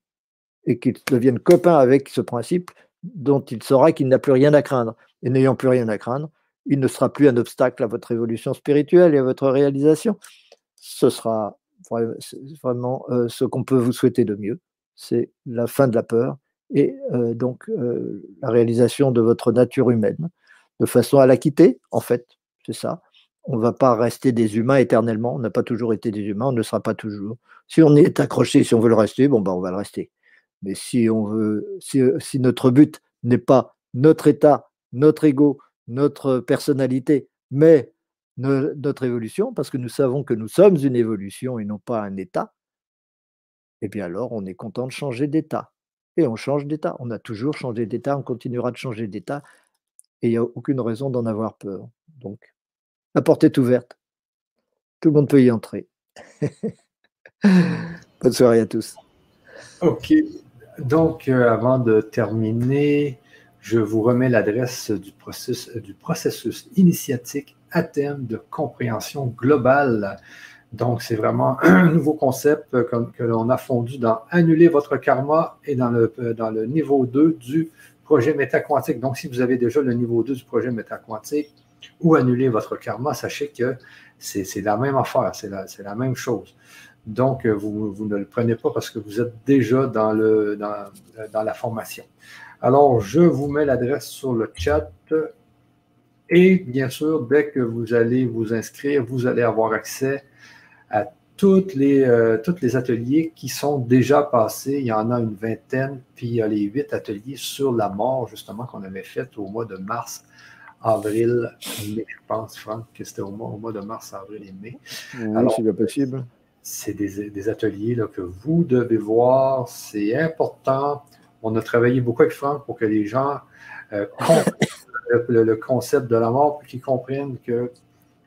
et qu'il devienne copain avec ce principe dont il saura qu'il n'a plus rien à craindre. Et n'ayant plus rien à craindre, il ne sera plus un obstacle à votre évolution spirituelle et à votre réalisation. Ce sera vraiment euh, ce qu'on peut vous souhaiter de mieux. C'est la fin de la peur et euh, donc euh, la réalisation de votre nature humaine, de façon à la quitter, en fait, c'est ça. On ne va pas rester des humains éternellement, on n'a pas toujours été des humains, on ne sera pas toujours. Si on est accroché, si on veut le rester, bon, ben, on va le rester. Mais si on veut, si, si notre but n'est pas notre état, notre ego, notre personnalité, mais notre évolution, parce que nous savons que nous sommes une évolution et non pas un état, eh bien alors on est content de changer d'état. Et on change d'état. On a toujours changé d'état, on continuera de changer d'état, et il n'y a aucune raison d'en avoir peur. Donc, la porte est ouverte. Tout le monde peut y entrer. Bonne soirée à tous. OK. Donc, euh, avant de terminer, je vous remets l'adresse du processus, du processus initiatique à thème de compréhension globale. Donc, c'est vraiment un nouveau concept que, l'on a fondu dans Annuler votre karma et dans le, dans le niveau 2 du projet métaquantique. Donc, si vous avez déjà le niveau 2 du projet métaquantique ou annuler votre karma, sachez que c'est la même affaire, c'est la, la, même chose. Donc, vous, vous, ne le prenez pas parce que vous êtes déjà dans, le, dans, dans la formation. Alors, je vous mets l'adresse sur le chat. Et bien sûr, dès que vous allez vous inscrire, vous allez avoir accès à toutes les, euh, tous les ateliers qui sont déjà passés. Il y en a une vingtaine, puis il y a les huit ateliers sur la mort, justement, qu'on avait fait au mois de mars, avril, mai. Je pense, Franck, que c'était au mois, au mois de mars, avril et mai. Oui, c'est possible. C'est des, des, ateliers là, que vous devez voir. C'est important on a travaillé beaucoup avec Franck pour que les gens euh, comprennent le, concept de la mort, qu'ils comprennent qu'il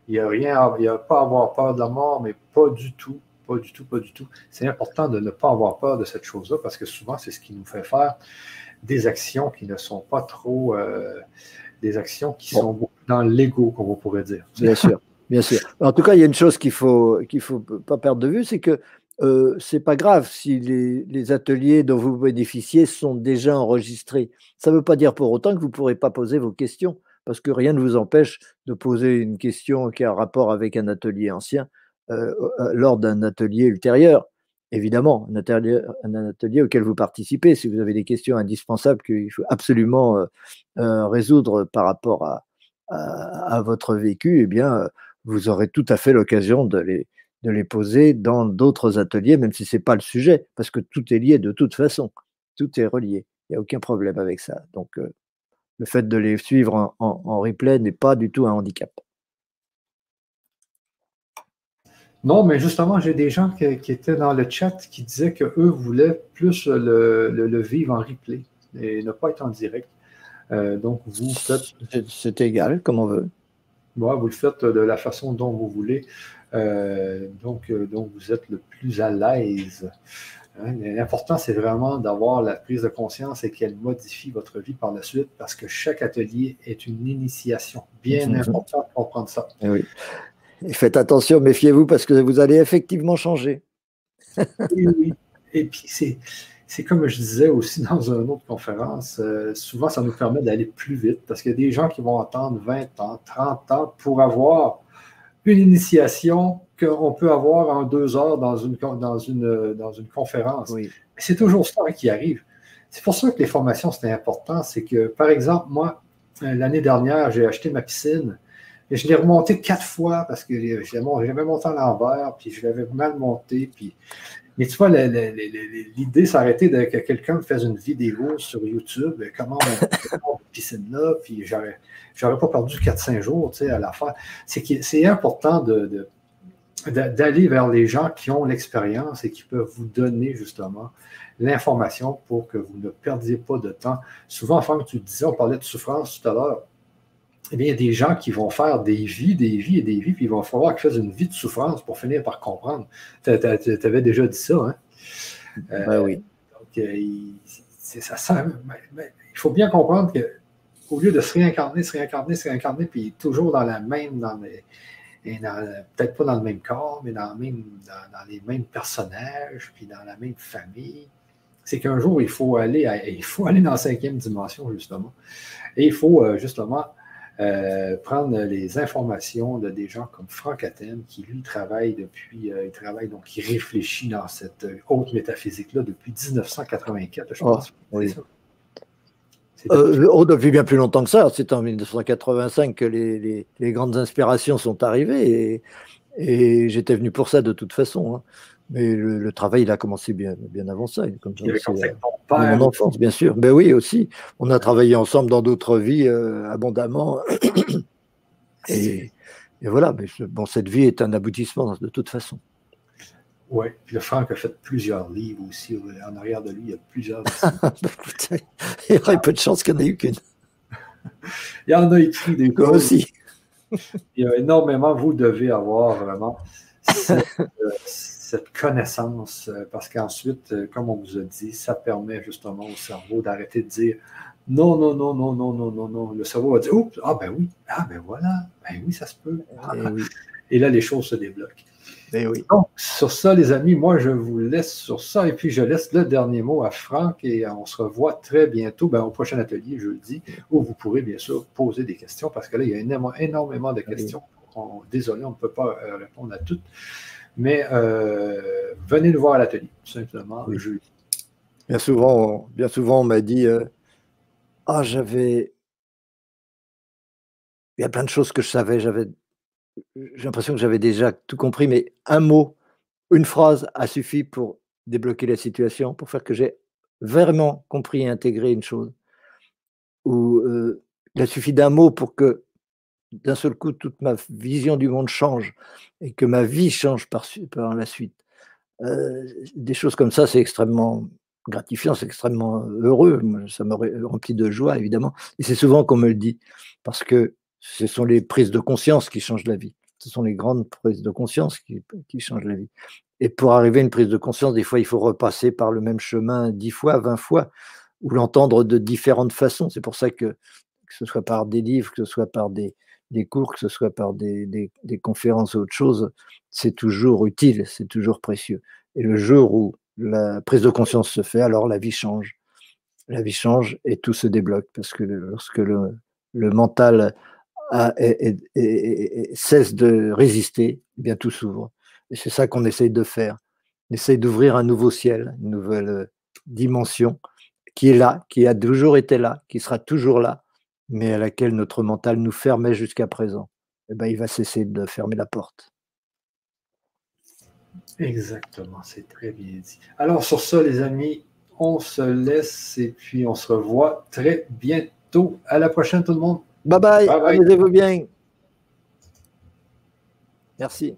n'y a rien, il n'y a pas à avoir peur de la mort, mais pas du tout. pas du tout, pas du tout. C'est important de ne pas avoir peur de cette chose-là parce que souvent, c'est ce qui nous fait faire des actions qui ne sont pas trop euh, des actions qui sont sont dans l'ego, comme on pourrait dire. Bien sûr, bien sûr. En tout cas, il y a une chose qu'il faut qu'il faut pas perdre de vue, c'est que euh, c'est pas grave si les, ateliers dont vous bénéficiez sont déjà enregistrés. Ça ne veut pas dire pour autant que vous ne pourrez pas poser vos questions, parce que rien ne vous empêche de poser une question qui a un rapport avec un atelier ancien euh, euh, lors d'un atelier ultérieur. Évidemment, un atelier, auquel vous participez, si vous avez des questions indispensables qu'il faut absolument euh, résoudre par rapport à, à, à, votre vécu, eh bien, vous aurez tout à fait l'occasion de les, de les poser dans d'autres ateliers, même si ce n'est pas le sujet, parce que tout est lié de toute façon. Tout est relié. Il n'y a aucun problème avec ça. Donc, euh, le fait de les suivre en, replay n'est pas du tout un handicap. Non, mais justement, j'ai des gens qui, étaient dans le chat qui disaient qu'eux voulaient plus le, vivre en replay et ne pas être en direct. Euh, donc, vous faites. C'est égal, comme on veut. Moi, vous le faites de la façon dont vous voulez. Euh, donc, euh, donc, vous êtes le plus à l'aise. Hein. L'important, c'est vraiment d'avoir la prise de conscience et qu'elle modifie votre vie par la suite parce que chaque atelier est une initiation. Bien important pour comprendre ça. Et, eh oui. et faites attention, méfiez-vous parce que vous allez effectivement changer. oui, oui. Et puis, c'est. C'est comme je disais aussi dans une autre conférence, euh, souvent ça nous permet d'aller plus vite parce qu'il y a des gens qui vont attendre 20 ans, 30 ans pour avoir une initiation qu'on peut avoir en deux heures dans une, dans une, dans une conférence. Oui. C'est toujours ça qui arrive. C'est pour ça que les formations, c'est important. C'est que, par exemple, moi, l'année dernière, j'ai acheté ma piscine et je l'ai remontée quatre fois parce que j'avais monté à l'envers, puis je l'avais mal monté. Puis... Mais tu vois, l'idée s'arrêtait de que quelqu'un me fasse une vidéo sur YouTube, comment on piscine là, puis j'aurais j'aurais pas perdu 4-5 jours à la fin. C'est important d'aller vers les gens qui ont l'expérience et qui peuvent vous donner justement l'information pour que vous ne perdiez pas de temps. Souvent, Franck, tu disais, on parlait de souffrance tout à l'heure. Eh bien, il y a des gens qui vont faire des vies, des vies et des vies, puis il va falloir qu'ils fassent une vie de souffrance pour finir par comprendre. Tu avais déjà dit ça, hein? ben oui. Donc, euh, ça, il faut bien comprendre que au lieu de se réincarner, se réincarner, se réincarner, puis toujours dans la même, dans peut-être pas dans le même corps, mais dans, même, dans, les mêmes personnages, puis dans la même famille, c'est qu'un jour, il faut, aller il faut aller dans la cinquième dimension, justement. Et il faut, euh, justement, euh, prendre les informations de des gens comme Franck Athènes, qui lui travaille depuis, euh, il travaille donc, il réfléchit dans cette haute métaphysique-là depuis 1984, je pense. oui. Euh, oh, depuis bien plus longtemps que ça. C'est en 1985 que les, grandes inspirations sont arrivées et, j'étais venu pour ça de toute façon. Hein. Mais le, travail, il a commencé bien, bien avant ça. Il mon enfance, bien sûr. Mais ben oui, aussi. On a travaillé ensemble dans d'autres vies euh, abondamment. et, et, voilà. Mais bon, cette vie est un aboutissement de toute façon. Oui, puis le Franck a fait plusieurs livres aussi. En arrière de lui, il y a plusieurs. il y aurait peu de chance qu'il n'y en ait eu qu'une. il y en a écrit des choses. aussi. il y a énormément, vous devez avoir vraiment cette, connaissance, euh, parce qu'ensuite, euh, comme on vous a dit, ça permet justement au cerveau d'arrêter de dire non, non, non, non, non, non, non, non. Le cerveau va dire Oups, ah ben oui, ah ben voilà, ben oui, ça se peut. Et, et là, les choses se débloquent. Eh oui. Donc, sur ça, les amis, moi, je vous laisse sur ça et puis je laisse le dernier mot à Franck et on se revoit très bientôt ben, au prochain atelier jeudi où vous pourrez bien sûr poser des questions parce que là, il y a énormément, de questions. désolé, on ne peut pas euh, répondre à toutes. Mais euh, venez nous voir à l'atelier, simplement, jeudi. Bien souvent, bien souvent, on m'a dit euh, Ah, j'avais. Il y a plein de choses que je savais, j'avais j'ai l'impression que j'avais déjà tout compris, mais un mot, une phrase a suffi pour débloquer la situation, pour faire que j'ai vraiment compris et intégré une chose. Ou euh, il a suffi d'un mot pour que d'un seul coup toute ma vision du monde change et que ma vie change par, la suite. Euh, des choses comme ça, c'est extrêmement gratifiant, c'est extrêmement heureux. Ça me remplit de joie, évidemment. Et c'est souvent qu'on me le dit, parce que ce sont les prises de conscience qui changent la vie. Ce sont les grandes prises de conscience qui, changent la vie. Et pour arriver à une prise de conscience, des fois, il faut repasser par le même chemin dix fois, vingt fois, ou l'entendre de différentes façons. C'est pour ça que, que ce soit par des livres, que ce soit par des, des cours, que ce soit par des, conférences ou autre chose, c'est toujours utile, c'est toujours précieux. Et le jour où la prise de conscience se fait, alors la vie change. La vie change et tout se débloque parce que lorsque le, mental cesse de résister, eh bien tout s'ouvre. Et c'est ça qu'on essaye de faire. On essaye d'ouvrir un nouveau ciel, une nouvelle dimension qui est là, qui a toujours été là, qui sera toujours là, mais à laquelle notre mental nous fermait jusqu'à présent. Eh ben, il va cesser de fermer la porte. Exactement, c'est très bien dit. Alors sur ça, les amis, on se laisse et puis on se revoit très bientôt. À la prochaine tout le monde. Bye bye, bye, -bye. vous bien. Merci.